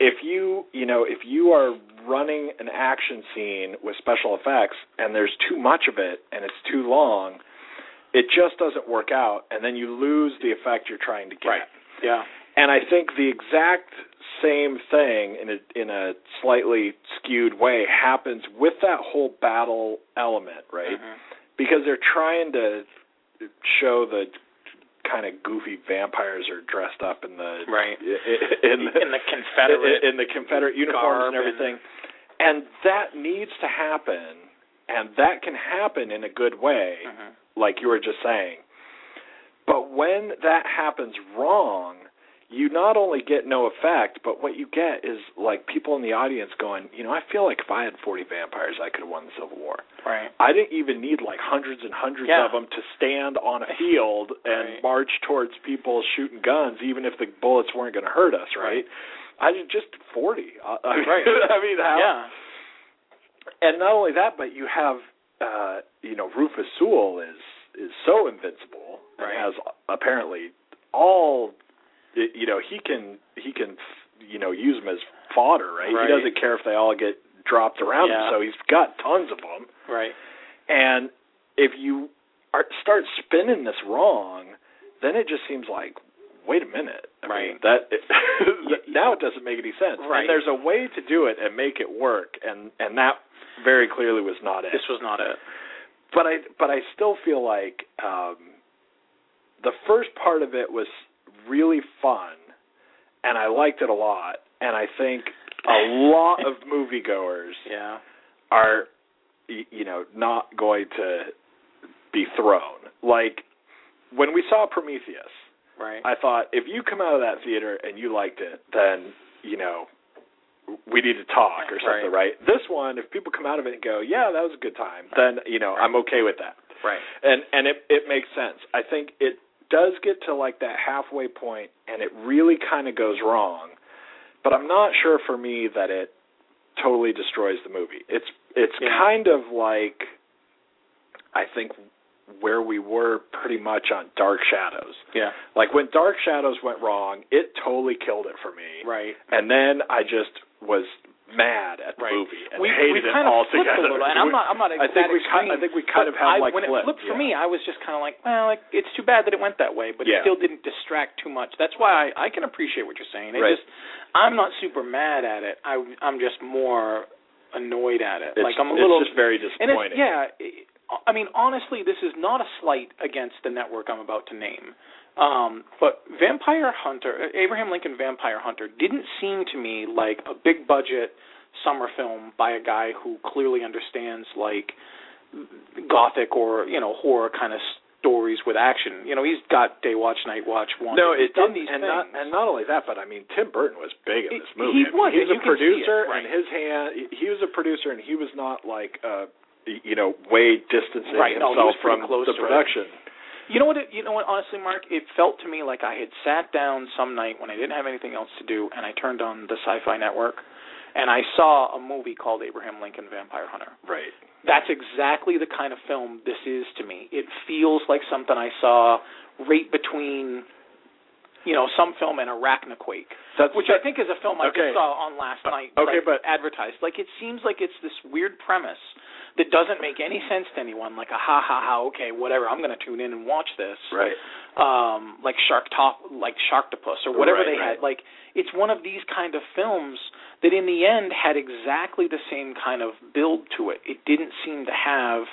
if you you know if you are running an action scene with special effects and there's too much of it and it's too long it just doesn't work out and then you lose the effect you're trying to get Right. yeah and I think the exact same thing in a in a slightly skewed way happens with that whole battle element, right? Mhm. Because they're trying to show the kind of goofy vampires are dressed up in the Right. in the, in the Confederate in the Confederate uniforms and everything. And that needs to happen and that can happen in a good way Mhm. like you were just saying. But when that happens wrong, you not only get no effect, but what you get is like people in the audience going, you know, I feel like if I had 40 vampires, I could have won the Civil War. right I didn't even need like hundreds and hundreds Yeah. of them to stand on a field and Right. march towards people shooting guns, even if the bullets weren't going to hurt us, right? I did just 40. I, I mean, Right. I mean, how, yeah and not only that, but you have uh you know Rufus Sewell is is so invincible Right. and has apparently all you know he can he can you know use them as fodder, right? Right. He doesn't care if they all get dropped around Yeah. him, so he's got tons of them. right And if you are, start spinning this wrong, then it just seems like wait a minute. I Right. mean, that now it doesn't make any sense. Right. And there's a way to do it and make it work, and and that very clearly was not it. this was not it but I but I still feel like um, the first part of it was really fun, and I liked it a lot. And I think a lot of moviegoers yeah are, you know, not going to be thrown. Like when we saw Prometheus, right I thought if you come out of that theater and you liked it, then you know we need to talk or something, right. This one, if people come out of it and go, "Yeah, that was a good time," then you know I'm okay with that, right and and it it makes sense. I think it does get to like that halfway point, and it really kind of goes wrong, but I'm not sure for me that it totally destroys the movie. It's it's Yeah. kind of like I think where we were pretty much on Dark Shadows. yeah Like when Dark Shadows went wrong, it totally killed it for me. right And then I just was mad at the Right. movie and we, hated it kind of flipped altogether. a little, and I'm not. I'm not. I think we kind, I think we kind of have I, like when flipped. it flipped for yeah. me, I was just kind of like, well, like it's too bad that it went that way, but Yeah. it still didn't distract too much. That's why I, I can appreciate what you're saying. It Right. just, I'm not super mad at it. I, I'm just more annoyed at it. It's, like I'm a it's little. just very disappointing. yeah. it- I mean, honestly, this is not a slight against the network I'm about to name. Um, but Vampire Hunter, Abraham Lincoln Vampire Hunter, didn't seem to me like a big budget summer film by a guy who clearly understands like gothic or you know horror kind of stories with action. You know, he's got Day Watch, Night Watch, one. No, he's it done didn't, these and things. not and not only that, but I mean Tim Burton was big in this movie. he was, He and was a see it, producer, right. and his hand. He was a producer, and he was not like uh, you know way distancing Right, himself pretty from the production. it. You know what? It, you know what? Honestly, Mark, it felt to me like I had sat down some night when I didn't have anything else to do, and I turned on the Sci-Fi Network, and I saw a movie called Abraham Lincoln Vampire Hunter. Right. That's exactly the kind of film this is to me. It feels like something I saw right between, you know, some film and Arachnoquake, That's which I think is a film I Okay. just saw on last Uh, night. okay, but- advertised. Like it seems like it's this weird premise that doesn't make any sense to anyone. Like a ha ha ha. Okay, whatever. I'm going to tune in and watch this right. um like Shark Top like Sharktopus or whatever Right, they right. had like it's one of these kind of films that in the end had exactly the same kind of build to it it didn't seem to have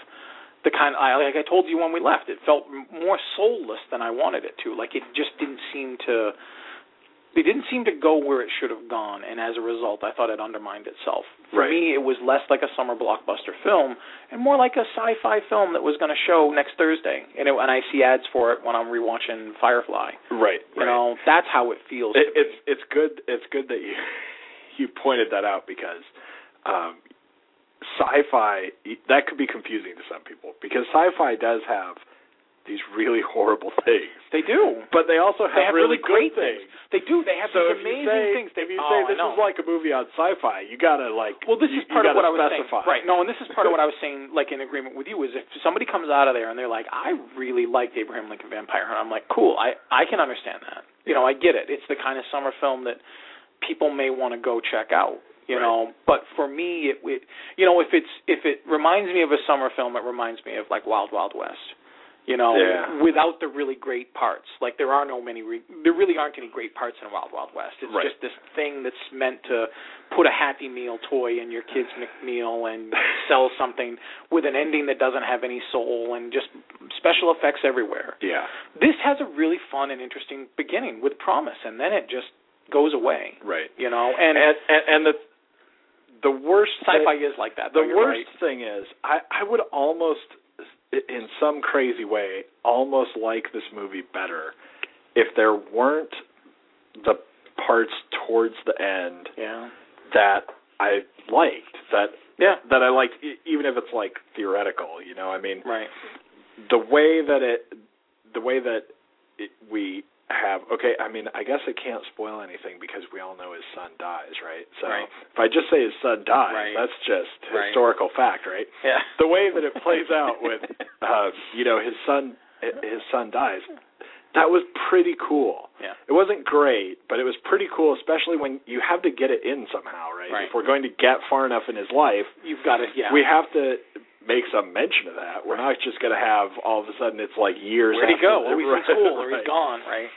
the kind I like I told you when we left, it felt more soulless than I wanted it to. Like it just didn't seem to it didn't seem to go where it should have gone, and as a result, I thought it undermined itself. For Right. me, it was less like a summer blockbuster film and more like a sci-fi film that was going to show next Thursday. And, it, and I see ads for it when I'm rewatching Firefly. Right. You right. know, that's how it feels. It, it's it's good it's good that you you pointed that out because um sci-fi that could be confusing to some people because sci-fi does have these really horrible things. they do. But they also have, They have really, good great things. They do. They have So these amazing say, things. They, if you oh, say this is like a movie on sci-fi, you gotta like. Well, this you, is part of what I was specify. saying. Right. No, and this is part of what I was saying, like in agreement with you, is if somebody comes out of there and they're like, I really liked Abraham Lincoln Vampire Hunter, I'm like, cool, I I can understand that. You know, I get it. It's the kind of summer film that people may want to go check out. You Right. know, but for me, it, it you know, if it's if it reminds me of a summer film, it reminds me of like Wild Wild West. You know, Yeah. without the really great parts. Like there are no many, re- there really aren't any great parts in Wild Wild West. It's Right. just this thing that's meant to put a Happy Meal toy in your kid's McMeal and sell something with an ending that doesn't have any soul and just special effects everywhere. Yeah. This has a really fun and interesting beginning with promise, and then it just goes away. Right. You know, and, And and, and the the worst sci-fi thing, is like that. the though, worst right. thing is I I would almost in some crazy way almost like this movie better if there weren't the parts towards the end Yeah. that I liked that Yeah. that I liked even if it's like theoretical you know I mean Right. the way that it the way that it, we have okay i mean i guess i can't spoil anything because we all know his son dies right so Right. if i just say his son dies Right. that's just Right. historical fact right Yeah. the way that it plays out with uh you know his son his son dies that was pretty cool Yeah. it wasn't great but it was pretty cool especially when you have to get it in somehow right, Right. if we're going to get far enough in his life You've got it. Yeah. we have to make some mention of that. We're not just going to have all of a sudden it's like years. Where'd he go? Oh, he's in right, school, or right. he's gone. Right.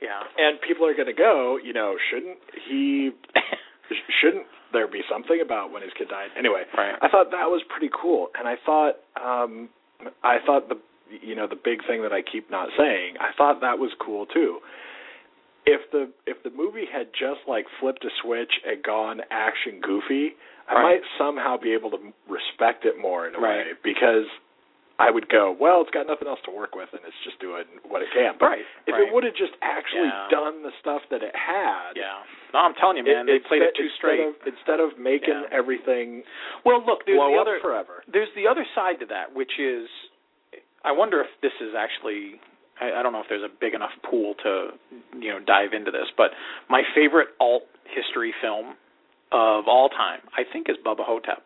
Yeah. And people are going to go. You know, shouldn't he? shouldn't there be something about when his kid died? Anyway, Right. I thought that was pretty cool, and I thought, um I thought the you know the big thing that I keep not saying, I thought that was cool too. If the if the movie had just like flipped a switch and gone action goofy, I Right. might somehow be able to respect it more in a way because I would go, well, it's got nothing else to work with and it's just doing what it can. But Right, if right. it would have just actually Yeah. done the stuff that it had, Yeah. No, I'm telling you, man, they played it too straight. Of, instead of making Yeah. everything Well, look, there's the other forever. there's the other side to that, which is I wonder if this is actually I, I don't know if there's a big enough pool to you know dive into this, but my favorite alt history film of all time, I think, is Bubba Ho-Tep.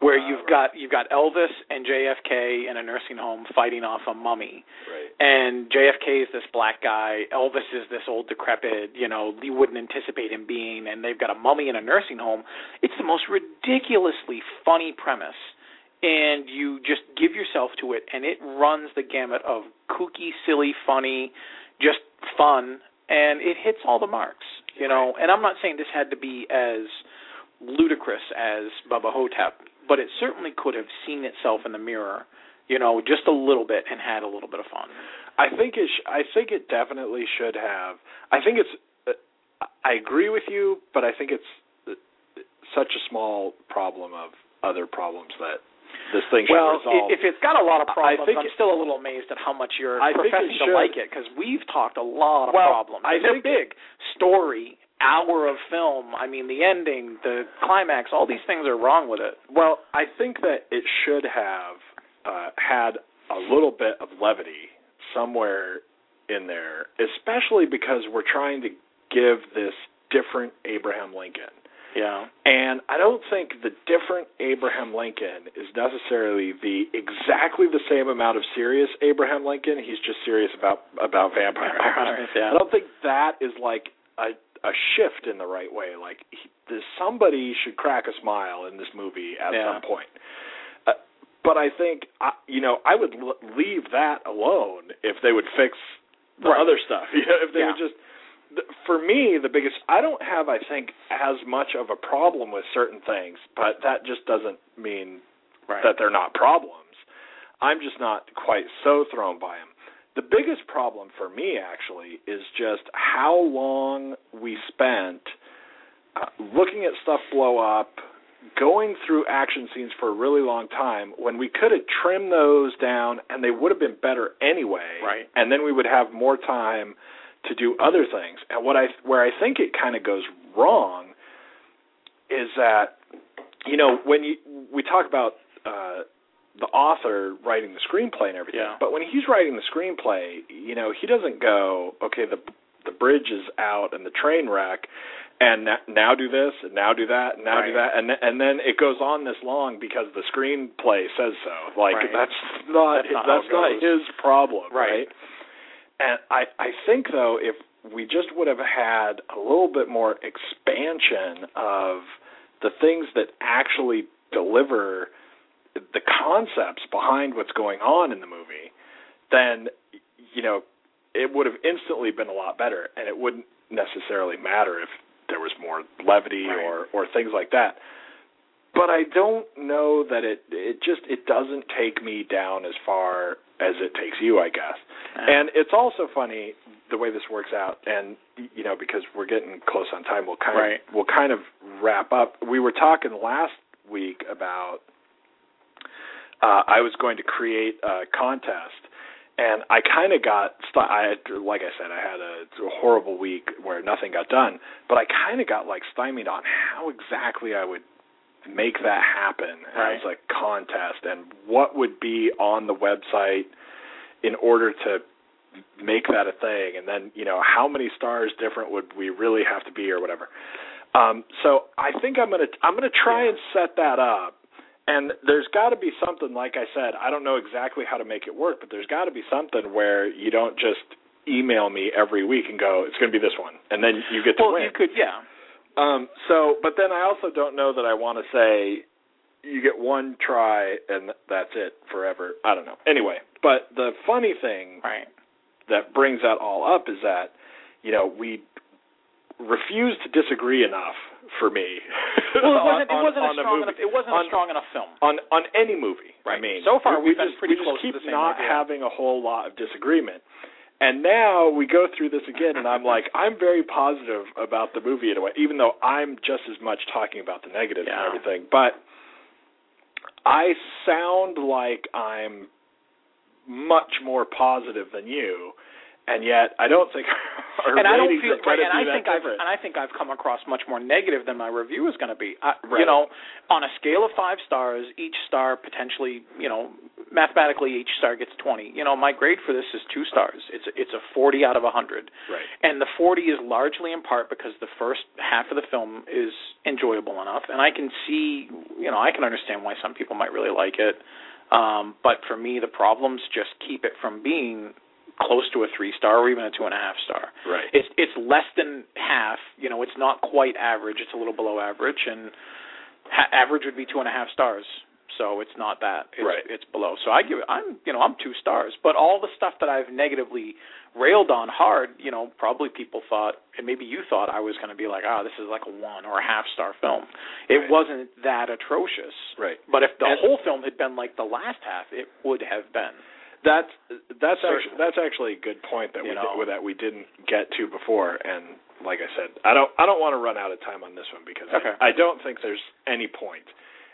Where Uh, you've right. got you've got Elvis and JFK in a nursing home fighting off a mummy, Right. and JFK is this black guy, Elvis is this old decrepit, you know, you wouldn't anticipate him being, and they've got a mummy in a nursing home. It's the most ridiculously funny premise, and you just give yourself to it, and it runs the gamut of kooky, silly, funny, just fun, and it hits all the marks, you know. And I'm not saying this had to be as ludicrous as Bubba Ho-Tep, but it certainly could have seen itself in the mirror, you know, just a little bit and had a little bit of fun. I think it. Sh- I think it definitely should have. I think it's. Uh, I agree with you, but I think it's uh, such a small problem of other problems that this thing should Well, if it's got a lot of I problems, think I'm it- still a little amazed at how much you're I professing to should. like it because we've talked a lot of Well, problems. I they're think- big story, hour of film. I mean, the ending, the climax, all these things are wrong with it. Well, I think that it should have uh, had a little bit of levity somewhere in there, especially because we're trying to give this different Abraham Lincoln. Yeah. And I don't think the different Abraham Lincoln is necessarily the exactly the same amount of serious Abraham Lincoln. He's just serious about about vampire Vampire hunters. hunters, yeah. I don't think that is like a a shift in the right way. Like he, there's somebody should crack a smile in this movie at Yeah. some point. Uh, but I think I, you know I would l- leave that alone if they would fix the Right. other stuff. You know, if they Yeah. would just for me the biggest I don't have I think as much of a problem with certain things, but that just doesn't mean Right. that they're not problems. I'm just not quite so thrown by them. The biggest problem for me actually is just how long we spent uh, looking at stuff blow up, going through action scenes for a really long time when we could have trimmed those down and they would have been better anyway. Right. And then we would have more time to do other things. And what I where I think it kind of goes wrong is that you know when you we talk about uh the author writing the screenplay and everything, Yeah. but when he's writing the screenplay, you know, he doesn't go, okay, the the bridge is out and the train wreck and now do this and now do that and now do that and and then it goes on this long because the screenplay says so. Like Right. that's not That's not that's not his problem, Right. right? And I I think though if we just would have had a little bit more expansion of the things that actually deliver the concepts behind what's going on in the movie, then you know it would have instantly been a lot better, and it wouldn't necessarily matter if there was more levity Right. or or things like that. But I don't know that it it just it doesn't take me down as far as it takes you, I guess. And it's also funny the way this works out, and you know because we're getting close on time, we'll kind Right. of we'll kind of wrap up. We were talking last week about uh, I was going to create a contest, and I kind of got stu- I had, like I said, I had a, a horrible week where nothing got done, but I kind of got like stymied on how exactly I would make that happen as a contest? And what would be on the website in order to make that a thing? And then you know how many stars different would we really have to be or whatever? Um so i think i'm going to i'm going to try and set that up. And there's got to be something like i said i don't know exactly how to make it work but there's got to be something where you don't just email me every week and go it's going to be this one. And then you get to well, win. you could, yeah. Um, so, but then I also don't know that I want to say you get one try and that's it forever. I don't know. Anyway, but the funny thing Right. that brings that all up is that you know we refuse to disagree enough for me. Well, it wasn't, on, it wasn't on a strong enough. It wasn't on, a strong enough film. on on any movie. I mean, So far, we, we we've been just, pretty we close just to keep not idea. having a whole lot of disagreement. And now we go through this again, and I'm like, I'm very positive about the movie in a way, even though I'm just as much talking about the negatives Yeah. and everything. But I sound like I'm much more positive than you, and yet I don't think and I don't feel are right, and I think I've different. and I think I've come across much more negative than my review is going to be. I, Right. You know, on a scale of five stars, each star potentially, you know, mathematically each star gets twenty. You know, my grade for this is two stars. It's it's a forty out of hundred, Right. and the forty is largely in part because the first half of the film is enjoyable enough, and I can see, you know, I can understand why some people might really like it. Um, but for me, the problems just keep it from being close to a three star or even a two and a half star Right. it's it's less than half. You know, it's not quite average. It's a little below average, and ha- average would be two and a half stars. So it's not that. It's, Right. It's below. So I give it. I'm you know I'm two stars. But all the stuff that I've negatively railed on hard, you know, probably people thought, and maybe you thought I was going to be like, ah, this is like a one or a half star film. It Right. wasn't that atrocious. Right. But if the And- whole film had been like the last half, it would have been. That's that's Certainly. actually that's actually a good point that You we know. did, that we didn't get to before. And like I said, I don't I don't want to run out of time on this one because Okay. I, I don't think there's any point.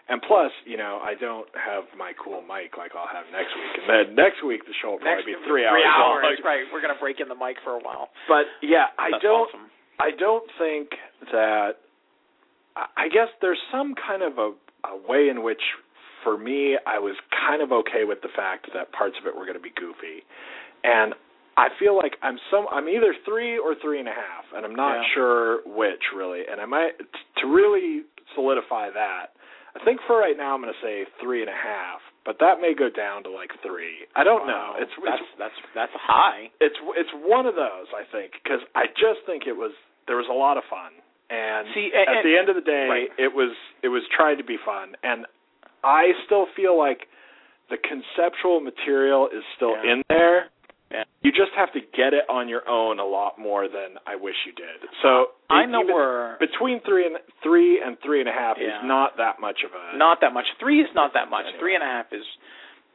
And plus, you know, I don't have my cool mic like I'll have next week. And then next week the show will probably Next be three hours. Three hours, long. right? We're gonna break in the mic for a while. But yeah, I That's don't awesome. I don't think that. I- guess there's some kind of a, a way in which, for me, I was kind of okay with the fact that parts of it were going to be goofy, and I feel like I'm some I'm either three or three and a half, and I'm not Yeah. sure which really. And I might to really solidify that. I think for right now I'm going to say three and a half, but that may go down to like three. I don't know. It's that's it's that's that's high. it's it's one of those I think because I just think it was there was a lot of fun and See, and- at the end of the day right. it was it was trying to be fun and I still feel like the conceptual material is still Yeah. in there. Yeah. You just have to get it on your own a lot more than I wish you did. So I know we're between three and three and three and a half Yeah. is not that much of a not that much. Three is not that much. Three and a half is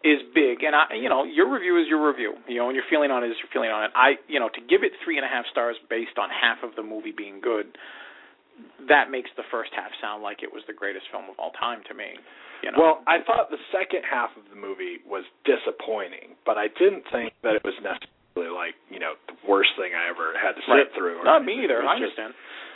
is big, and I, you know, your review is your review. You know, and your feeling on it is your feeling on it. I, you know, to give it three and a half stars based on half of the movie being good, that makes the first half sound like it was the greatest film of all time to me. You know? Well, I thought the second half of the movie was disappointing, but I didn't think that it was necessarily like you know the worst thing I ever had to sit Right. through. or not anything. me either. I just- understand.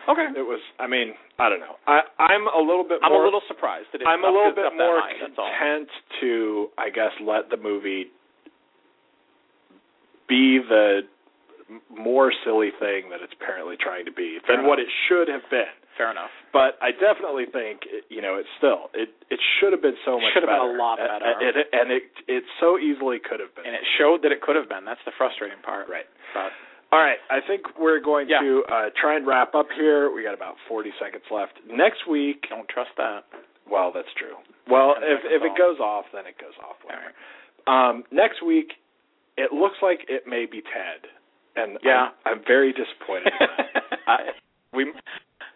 Okay, It was. I mean, I don't know. I I'm a little bit. More I'm more, a little surprised that it's I'm a little bit more high, content to, I guess, let the movie be the more silly thing that it's apparently trying to be Fair than what it should have been. Fair enough. But I definitely think, it- you know, it's still it it should have been so much Should have been a lot better. it, and it it so easily could have been. And it showed that it could have been. That's the frustrating part. Right. But All right, I think we're going Yeah. to uh, try and wrap up here. We got about 40 seconds left. Next week, don't trust that. well, that's true. Well, if if it off. goes off, then it goes off. Whatever. Um, next week, it looks like it may be Ted, and Yeah. I'm, I'm very disappointed. I, we.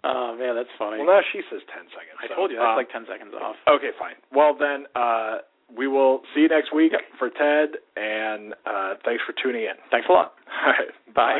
Oh man, that's funny. well, now she says 10 seconds. I so, told you that's um, like ten seconds off. Okay, fine. Well, then uh, we will see you next week for Ted, and uh, thanks for tuning in. Thanks a lot. All right, Bye.